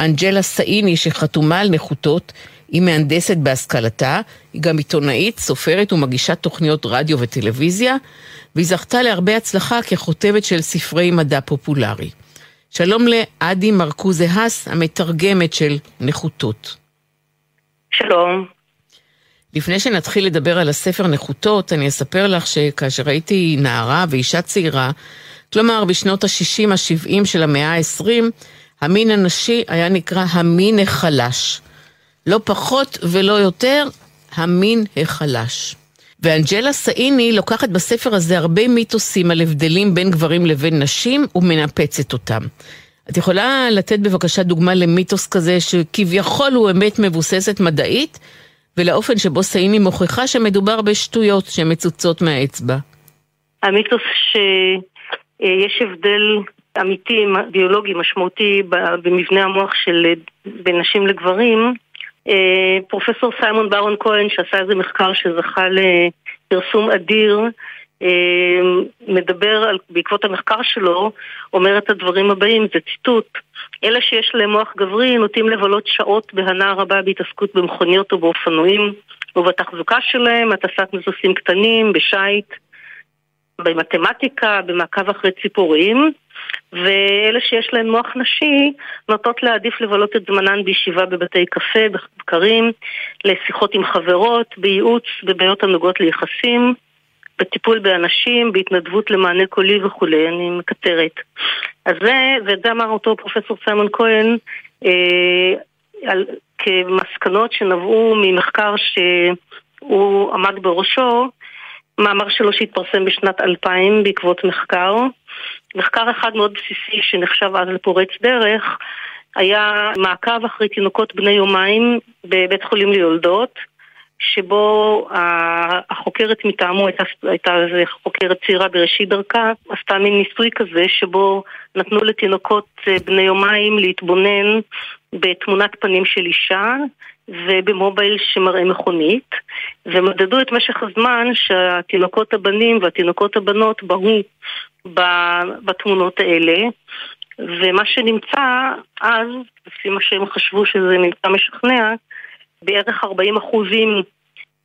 אנג'לה סאיני שחתומה על נכותות, היא מהנדסת בהשכלתה, היא גם עיתונאית, סופרת ומגישת תוכניות רדיו וטלוויזיה, והיא זכתה להרבה הצלחה ככותבת של ספרי מדע פופולרי. שלום לאדי מרקוזה האס, המתרגמת של נכותות. שלום. לפני שנתחיל לדבר על הספר נכותות, אני אספר לך שכאשר הייתי נערה ואישה צעירה, כלומר בשנות ה-60, ה-70 של המאה ה-20, המין הנשי היה נקרא המין החלש. לא פחות ולא יותר, המין החלש. ואנג'לה סאיני לוקחת בספר הזה הרבה מיתוסים על הבדלים בין גברים לבין נשים ומנפצת אותם. את יכולה לתת בבקשה דוגמה למיתוס כזה שכביכול הוא אמת מבוססת מדעית, ולאופן שבו סאיני מוכיחה שמדובר בשטויות שמצוצות מהאצבע. המיתוס שיש הבדל אמיתי, ביולוגי, משמעותי במבנה המוח של בין נשים לגברים, פרופסור סיימון ברון כהן, שעשה איזה מחקר שזכה לפרסום אדיר, אה, מדבר על, בעקבות המחקר שלו, אומר את הדברים הבאים, זה ציטוט: אלה שיש להם מוח גברי נוטים לבלות שעות בהנאה רבה בהתעסקות במכוניות או באופנועים ובתחזוקה שלהם, הטסת מזוסים קטנים, בשייט, במתמטיקה, במעקב אחרי ציפורים. ואלה שיש להן מוח נשי נוטות להעדיף לבלות את זמנן בישיבה בבתי קפה, בבקרים, לשיחות עם חברות, בייעוץ, בבעיות הנוגעות ליחסים, בטיפול באנשים, בהתנדבות למענה קולי וכולי, אני מקצרת. אז זה, ואת זה אמר אותו פרופסור סיימון כהן, אה, על, כמסקנות שנבעו ממחקר שהוא עמד בראשו, מאמר שלו שהתפרסם בשנת 2000 בעקבות מחקר. מחקר אחד מאוד בסיסי שנחשב אז לפורץ דרך היה מעקב אחרי תינוקות בני יומיים בבית חולים ליולדות שבו החוקרת מטעמו הייתה, הייתה חוקרת צעירה בראשית דרכה, עשתה מין ניסוי כזה שבו נתנו לתינוקות אה, בני יומיים להתבונן בתמונת פנים של אישה ובמובייל שמראה מכונית ומדדו את משך הזמן שהתינוקות הבנים והתינוקות הבנות בהו בתמונות האלה ומה שנמצא אז, לפי מה שהם חשבו שזה נמצא משכנע, בערך 40 אחוזים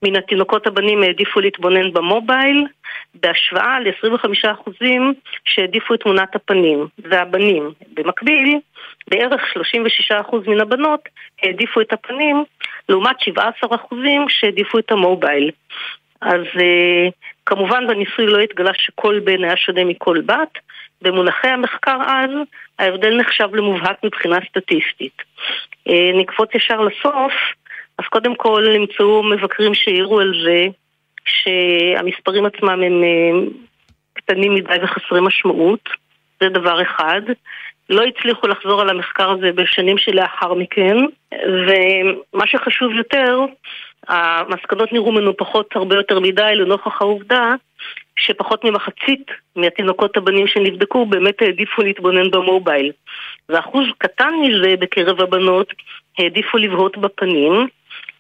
מן התינוקות הבנים העדיפו להתבונן במובייל, בהשוואה ל-25 אחוזים שהעדיפו את תמונת הפנים, והבנים. במקביל, בערך 36 אחוז מן הבנות העדיפו את הפנים, לעומת 17 אחוזים שהעדיפו את המובייל. אז uh, כמובן בניסוי לא התגלה שכל בן היה שונה מכל בת, במונחי המחקר אז ההבדל נחשב למובהק מבחינה סטטיסטית. Uh, נקפוץ ישר לסוף, אז קודם כל נמצאו מבקרים שהעירו על זה שהמספרים עצמם הם uh, קטנים מדי וחסרי משמעות, זה דבר אחד. לא הצליחו לחזור על המחקר הזה בשנים שלאחר מכן, ומה שחשוב יותר, המסקנות נראו מנופחות הרבה יותר מדי לנוכח העובדה שפחות ממחצית מהתינוקות הבנים שנבדקו באמת העדיפו להתבונן במובייל. ואחוז קטן מזה בקרב הבנות העדיפו לבהות בפנים,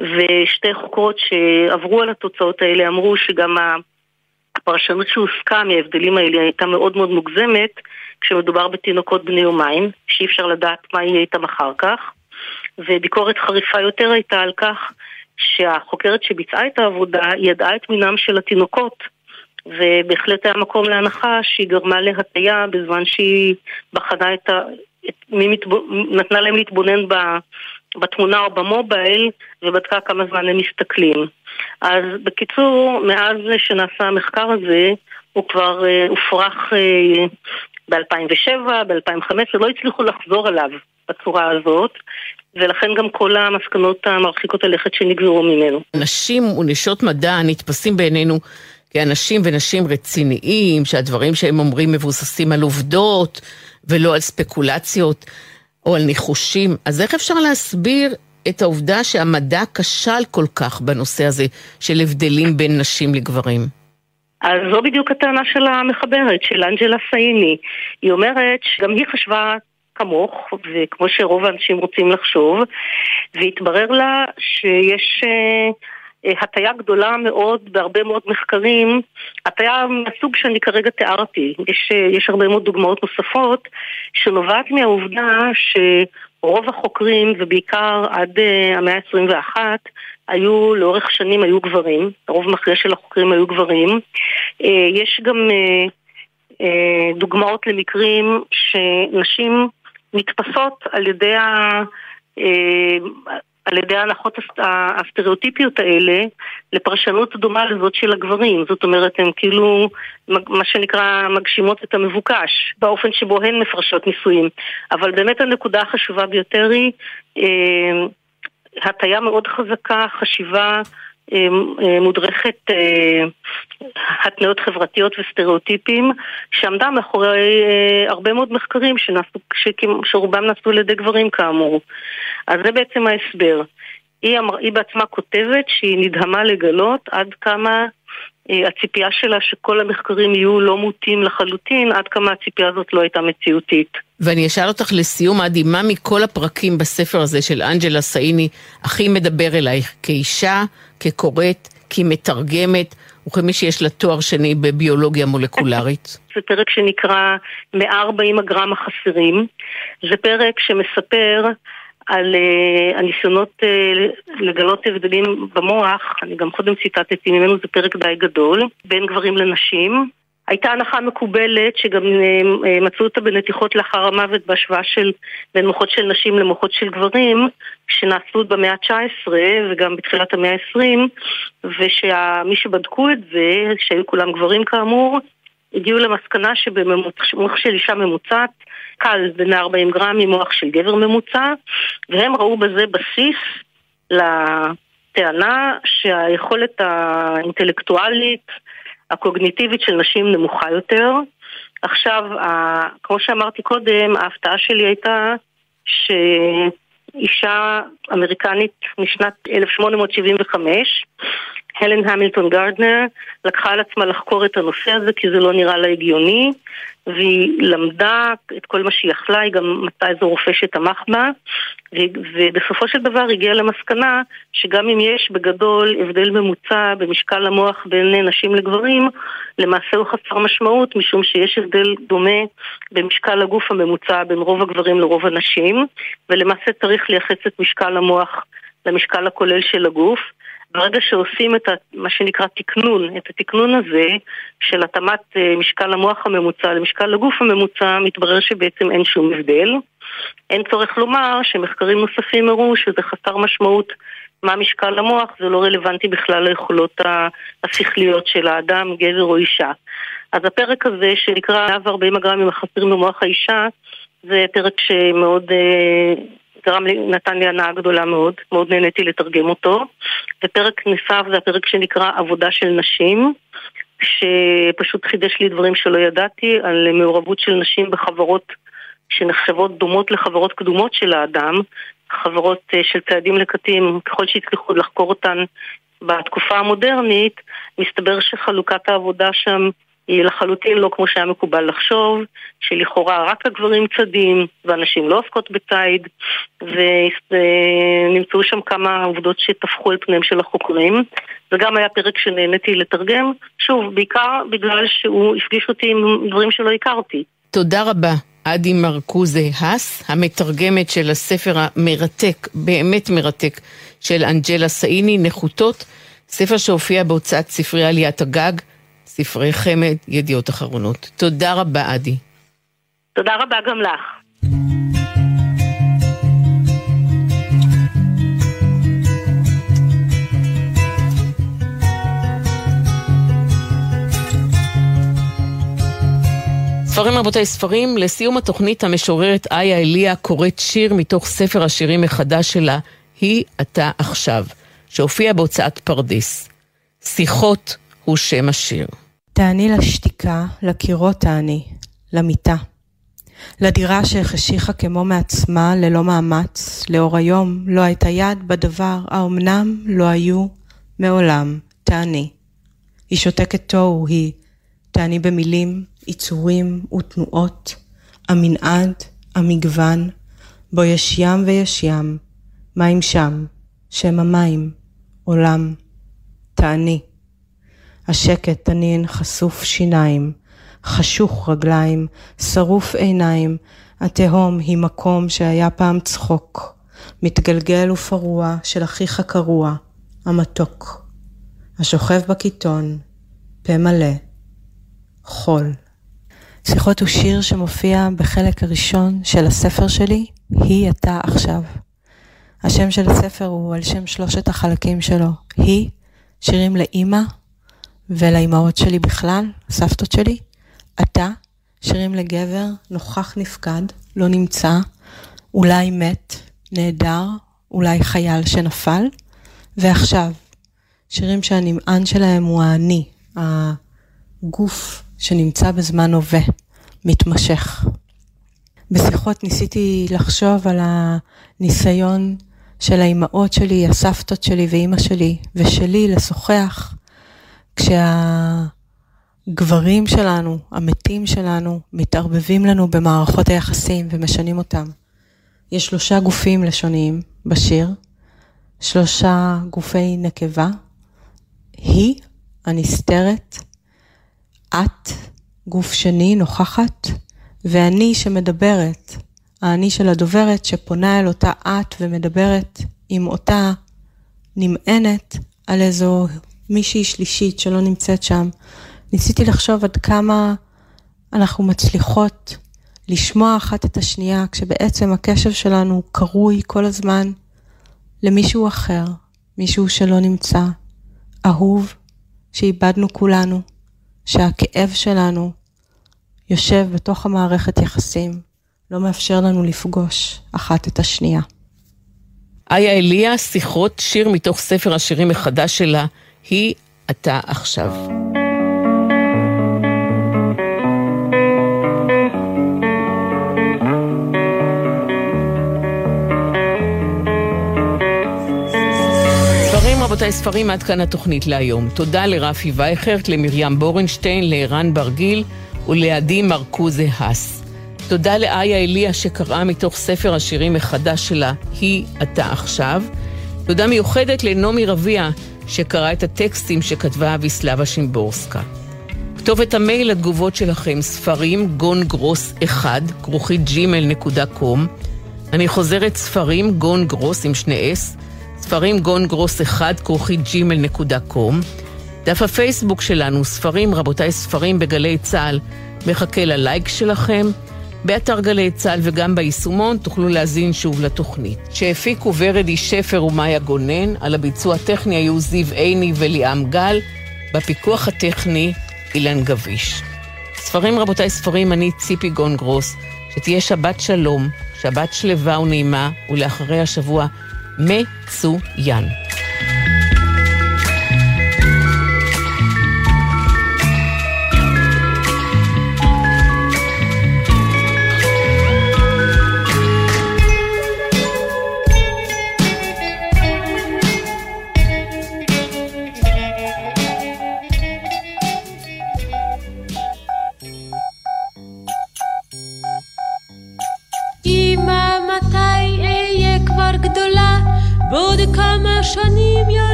ושתי חוקרות שעברו על התוצאות האלה אמרו שגם הפרשנות שהוסקה מההבדלים האלה הייתה מאוד מאוד מוגזמת כשמדובר בתינוקות בני יומיים, שאי אפשר לדעת מה יהיה איתם אחר כך, וביקורת חריפה יותר הייתה על כך שהחוקרת שביצעה את העבודה ידעה את מינם של התינוקות ובהחלט היה מקום להנחה שהיא גרמה להטייה בזמן שהיא בחנה את ה... את מי מתב... נתנה להם להתבונן ב... בתמונה או במובייל ובדקה כמה זמן הם מסתכלים. אז בקיצור, מאז שנעשה המחקר הזה, הוא כבר uh, הופרך uh, ב-2007, ב-2015, לא הצליחו לחזור עליו בצורה הזאת, ולכן גם כל המסקנות המרחיקות הלכת שנגזרו ממנו. נשים ונשות מדע נתפסים בעינינו כאנשים ונשים רציניים, שהדברים שהם אומרים מבוססים על עובדות ולא על ספקולציות או על ניחושים. אז איך אפשר להסביר את העובדה שהמדע כשל כל כך בנושא הזה של הבדלים בין נשים לגברים? אז זו בדיוק הטענה של המחברת, של אנג'לה סאיני. היא אומרת שגם היא חשבה כמוך, וכמו שרוב האנשים רוצים לחשוב, והתברר לה שיש אה, הטיה גדולה מאוד בהרבה מאוד מחקרים, הטיה מהסוג שאני כרגע תיארתי. יש, יש הרבה מאוד דוגמאות נוספות שנובעת מהעובדה שרוב החוקרים, ובעיקר עד המאה ה-21, היו, לאורך שנים היו גברים, הרוב המכריע של החוקרים היו גברים. יש גם דוגמאות למקרים שנשים נתפסות על ידי ה... על ידי ההנחות הסטריאוטיפיות האלה לפרשנות דומה לזאת של הגברים. זאת אומרת, הן כאילו, מה שנקרא, מגשימות את המבוקש באופן שבו הן מפרשות נישואים. אבל באמת הנקודה החשובה ביותר היא אה, הטיה מאוד חזקה, חשיבה מודרכת אה, התניות חברתיות וסטריאוטיפים שעמדה מאחורי הרבה מאוד מחקרים שנעשו, שרובם נעשו על ידי גברים כאמור. אז זה בעצם ההסבר. היא, אמר, היא בעצמה כותבת שהיא נדהמה לגלות עד כמה הציפייה שלה שכל המחקרים יהיו לא מוטים לחלוטין, עד כמה הציפייה הזאת לא הייתה מציאותית. ואני אשאל אותך לסיום, עדי, מה מכל הפרקים בספר הזה של אנג'לה סאיני הכי מדבר אלייך כאישה, כקוראת, כמתרגמת, וכמי שיש לה תואר שני בביולוגיה מולקולרית? זה פרק שנקרא 140 הגרם החסרים. זה פרק שמספר על uh, הניסיונות uh, לגלות הבדלים במוח, אני גם קודם ציטטתי ממנו, זה פרק די גדול, בין גברים לנשים. הייתה הנחה מקובלת שגם uh, מצאו אותה בנתיחות לאחר המוות בהשוואה של בין מוחות של נשים למוחות של גברים, שנעשו במאה ה-19 וגם בתחילת המאה ה-20, ושמי שבדקו את זה, שהיו כולם גברים כאמור, הגיעו למסקנה שבמוח של אישה ממוצעת קל בין 40 גרם ממוח של גבר ממוצע, והם ראו בזה בסיס לטענה שהיכולת האינטלקטואלית, הקוגניטיבית של נשים נמוכה יותר. עכשיו, כמו שאמרתי קודם, ההפתעה שלי הייתה שאישה אמריקנית משנת 1875 הלן המילטון גרדנר לקחה על עצמה לחקור את הנושא הזה כי זה לא נראה לה הגיוני והיא למדה את כל מה שהיא יכלה, היא גם מצאה איזה רופא שתמך בה ובסופו של דבר הגיעה למסקנה שגם אם יש בגדול הבדל ממוצע במשקל המוח בין נשים לגברים למעשה הוא חסר משמעות משום שיש הבדל דומה במשקל הגוף הממוצע בין רוב הגברים לרוב הנשים ולמעשה צריך לייחס את משקל המוח למשקל הכולל של הגוף ברגע שעושים את מה שנקרא תקנון, את התקנון הזה של התאמת אה, משקל המוח הממוצע למשקל הגוף הממוצע, מתברר שבעצם אין שום הבדל. אין צורך לומר שמחקרים נוספים הראו שזה חסר משמעות מה משקל המוח, זה לא רלוונטי בכלל ליכולות השכליות של האדם, גבר או אישה. אז הפרק הזה שנקרא 140 הגרמים החסרים במוח האישה, זה פרק שמאוד אה, גרם לי, נתן לי הנאה גדולה מאוד, מאוד נהניתי לתרגם אותו. ופרק נוסף זה הפרק שנקרא עבודה של נשים, שפשוט חידש לי דברים שלא ידעתי על מעורבות של נשים בחברות שנחשבות דומות לחברות קדומות של האדם, חברות אה, של צעדים לקטים, ככל שהצליחו לחקור אותן בתקופה המודרנית, מסתבר שחלוקת העבודה שם היא לחלוטין לא כמו שהיה מקובל לחשוב, שלכאורה רק הגברים צדים ואנשים לא עוסקות בציד, ונמצאו שם כמה עובדות שטפחו על פניהם של החוקרים. זה גם היה פרק שנהניתי לתרגם, שוב, בעיקר בגלל שהוא הפגיש אותי עם דברים שלא הכרתי. תודה רבה. אדי מרקוזה האס, המתרגמת של הספר המרתק, באמת מרתק, של אנג'לה סאיני, נחותות, ספר שהופיע בהוצאת ספרי עליית הגג. ספרי חמד, ידיעות אחרונות. תודה רבה, עדי. תודה רבה גם לך. ספרים רבותיי, ספרים. לסיום התוכנית המשוררת איה אליה קוראת שיר מתוך ספר השירים מחדש שלה, היא אתה עכשיו, שהופיע בהוצאת פרדס. שיחות הוא שם השיר. תעני לשתיקה, לקירות תעני, למיטה. לדירה שהחשיכה כמו מעצמה, ללא מאמץ, לאור היום, לא הייתה יד בדבר, האומנם לא היו מעולם, תעני. היא שותקת תוהו, היא תעני במילים, עיצורים ותנועות, המנעד, המגוון, בו יש ים ויש ים, מים שם, שם המים, עולם, תעני. השקט תנין חשוף שיניים, חשוך רגליים, שרוף עיניים, התהום היא מקום שהיה פעם צחוק, מתגלגל ופרוע של אחיך קרוע, המתוק. השוכב בקיטון, פה מלא, חול. שיחות הוא שיר שמופיע בחלק הראשון של הספר שלי, היא אתה עכשיו. השם של הספר הוא על שם שלושת החלקים שלו. היא, שירים לאימא ולאימהות שלי בכלל, הסבתות שלי. אתה, שירים לגבר, נוכח נפקד, לא נמצא, אולי מת, נעדר, אולי חייל שנפל. ועכשיו, שירים שהנמען שלהם הוא האני, הגוף שנמצא בזמן הווה, מתמשך. בשיחות ניסיתי לחשוב על הניסיון של האימהות שלי, הסבתות שלי ואימא שלי, ושלי לשוחח כשהגברים שלנו, המתים שלנו, מתערבבים לנו במערכות היחסים ומשנים אותם. יש שלושה גופים לשוניים בשיר, שלושה גופי נקבה, היא הנסתרת, את גוף שני נוכחת, ואני שמדברת, האני של הדוברת שפונה אל אותה את ומדברת עם אותה נמענת על איזו מישהי שלישית שלא נמצאת שם. ניסיתי לחשוב עד כמה אנחנו מצליחות לשמוע אחת את השנייה, כשבעצם הקשב שלנו קרוי כל הזמן למישהו אחר, מישהו שלא נמצא, אהוב, שאיבדנו כולנו, שהכאב שלנו יושב בתוך המערכת יחסים, לא מאפשר לנו לפגוש אחת את השנייה. איה אליה, שיחות, שיר מתוך ספר השירים החדש שלה, היא אתה עכשיו. רבותיי, ספרים עד כאן התוכנית להיום. תודה לרפי וייכרט, למרים בורנשטיין, לערן ברגיל ולעדי מרקוזה האס. תודה לאיה אליה שקראה מתוך ספר השירים מחדש שלה, היא אתה עכשיו. תודה מיוחדת לנעמי רביע, שקרא את הטקסטים שכתבה אביסלבה שימבורסקה. כתובת המייל לתגובות שלכם, ספרים גון גרוס 1, כרוכית gmail.com. אני חוזרת ספרים גון גרוס עם שני אס, ספרים גון גרוס 1, כרוכית gmail.com. דף הפייסבוק שלנו, ספרים, רבותיי, ספרים בגלי צה"ל, מחכה ללייק שלכם. באתר גלי צה"ל וגם ביישומון תוכלו להזין שוב לתוכנית. שהפיקו ורדי שפר ומאיה גונן, על הביצוע הטכני היו זיו עיני וליאם גל, בפיקוח הטכני אילן גביש. ספרים רבותיי ספרים, אני ציפי גון גרוס, שתהיה שבת שלום, שבת שלווה ונעימה, ולאחרי השבוע מצוין.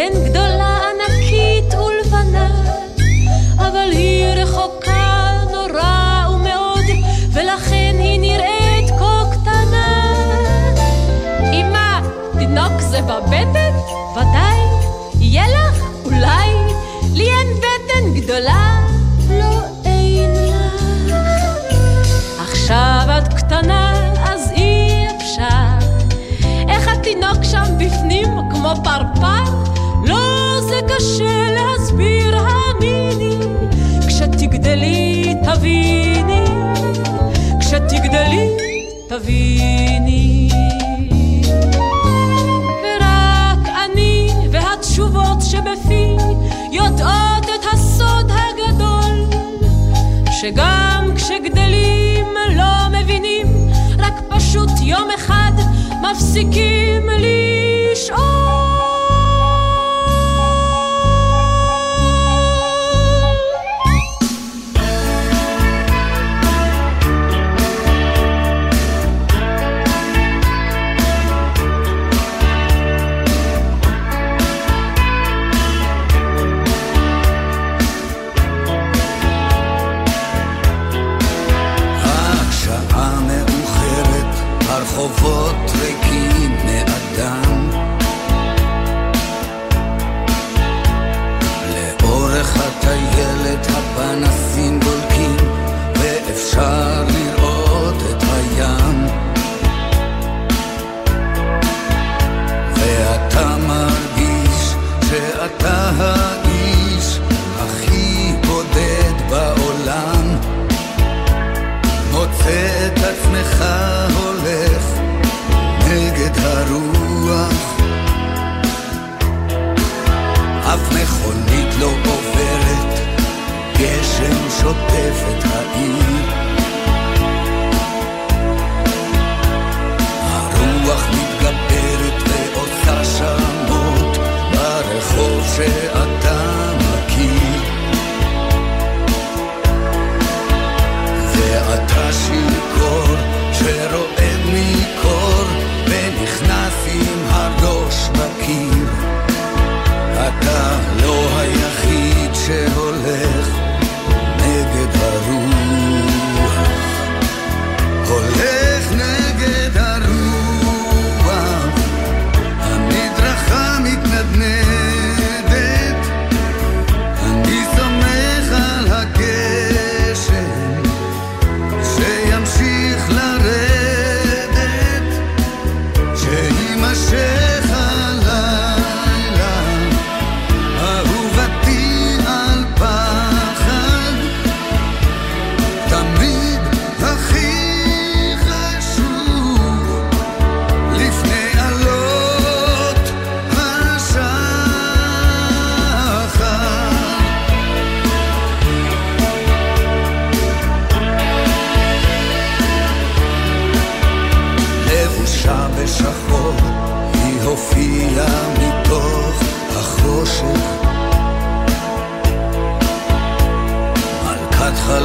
כן גדולה, ענקית ולבנה, אבל היא רחוקה נורא ומאוד, ולכן היא נראית כה קטנה. אמא, תינוק זה בבטן? ודאי. יהיה לך? אולי. לי אין בטן גדולה, לא אין לך. עכשיו את קטנה, אז אי אפשר. איך התינוק שם בפנים כמו פרפר? תביני. ורק אני והתשובות שבפי יודעות את הסוד הגדול, שגם כשגדלים לא מבינים, רק פשוט יום אחד מפסיקים לשאול.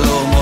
calor.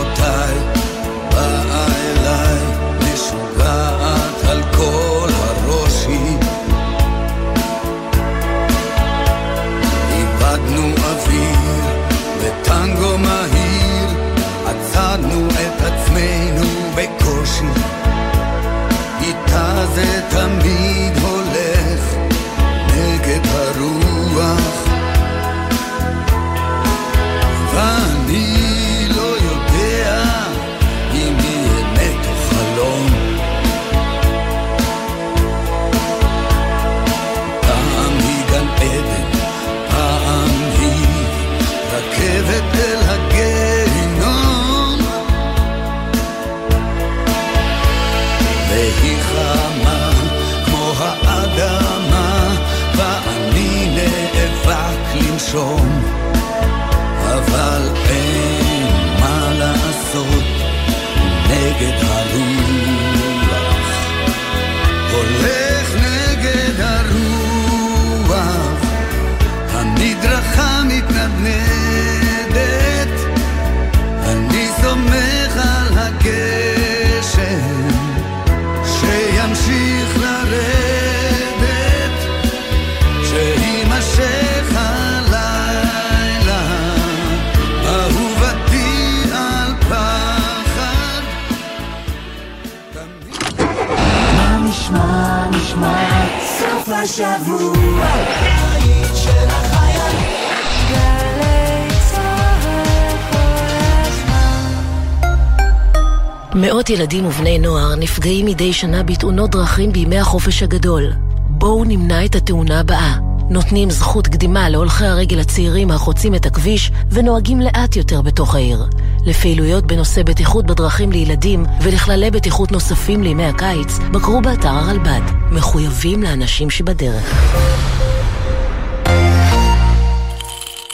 מאות ילדים ובני נוער נפגעים מדי שנה בתאונות דרכים בימי החופש הגדול. בואו נמנע את התאונה הבאה. נותנים זכות קדימה להולכי הרגל הצעירים החוצים את הכביש ונוהגים לאט יותר בתוך העיר. לפעילויות בנושא בטיחות בדרכים לילדים ולכללי בטיחות נוספים לימי הקיץ, בקרו באתר הרלב"ד. מחויבים לאנשים שבדרך.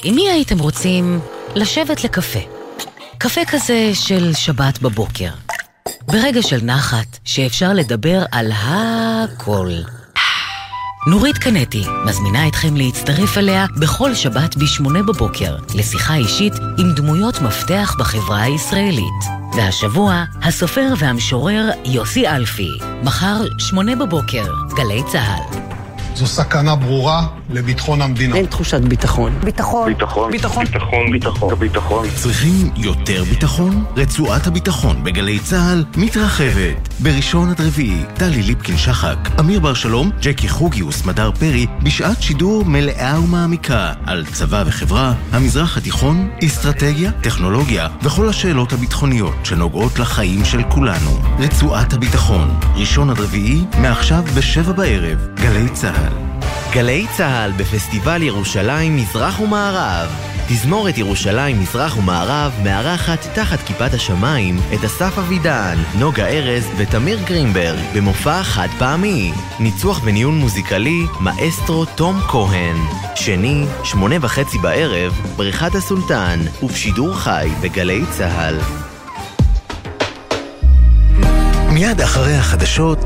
עם מי הייתם רוצים לשבת לקפה? קפה כזה של שבת בבוקר. ברגע של נחת, שאפשר לדבר על הכל. נורית קנטי מזמינה אתכם להצטרף אליה בכל שבת ב-8 בבוקר לשיחה אישית עם דמויות מפתח בחברה הישראלית. והשבוע, הסופר והמשורר יוסי אלפי. מחר, 8 בבוקר, גלי צה"ל. זו סכנה ברורה לביטחון המדינה. אין תחושת ביטחון. ביטחון. ביטחון. ביטחון. ביטחון. ביטחון. ביטחון. צריכים יותר ביטחון? רצועת הביטחון בגלי צה"ל מתרחבת. בראשון עד רביעי, טלי ליפקין שחק, אמיר בר שלום, ג'קי חוגיוס, מדר פרי, בשעת שידור מלאה ומעמיקה על צבא וחברה, המזרח התיכון, אסטרטגיה, טכנולוגיה וכל השאלות הביטחוניות שנוגעות לחיים של כולנו. רצועת הביטחון, ראשון עד רביעי, מעכשיו בשבע בערב, גלי צה"ל. גלי צה"ל בפסטיבל ירושלים מזרח ומערב. תזמורת ירושלים מזרח ומערב מארחת תחת כיפת השמיים את אסף אבידן, נוגה ארז ותמיר גרינברג במופע חד פעמי. ניצוח וניהול מוזיקלי מאסטרו תום כהן. שני, שמונה וחצי בערב, בריכת הסולטן, ובשידור חי בגלי צה"ל. מיד אחרי החדשות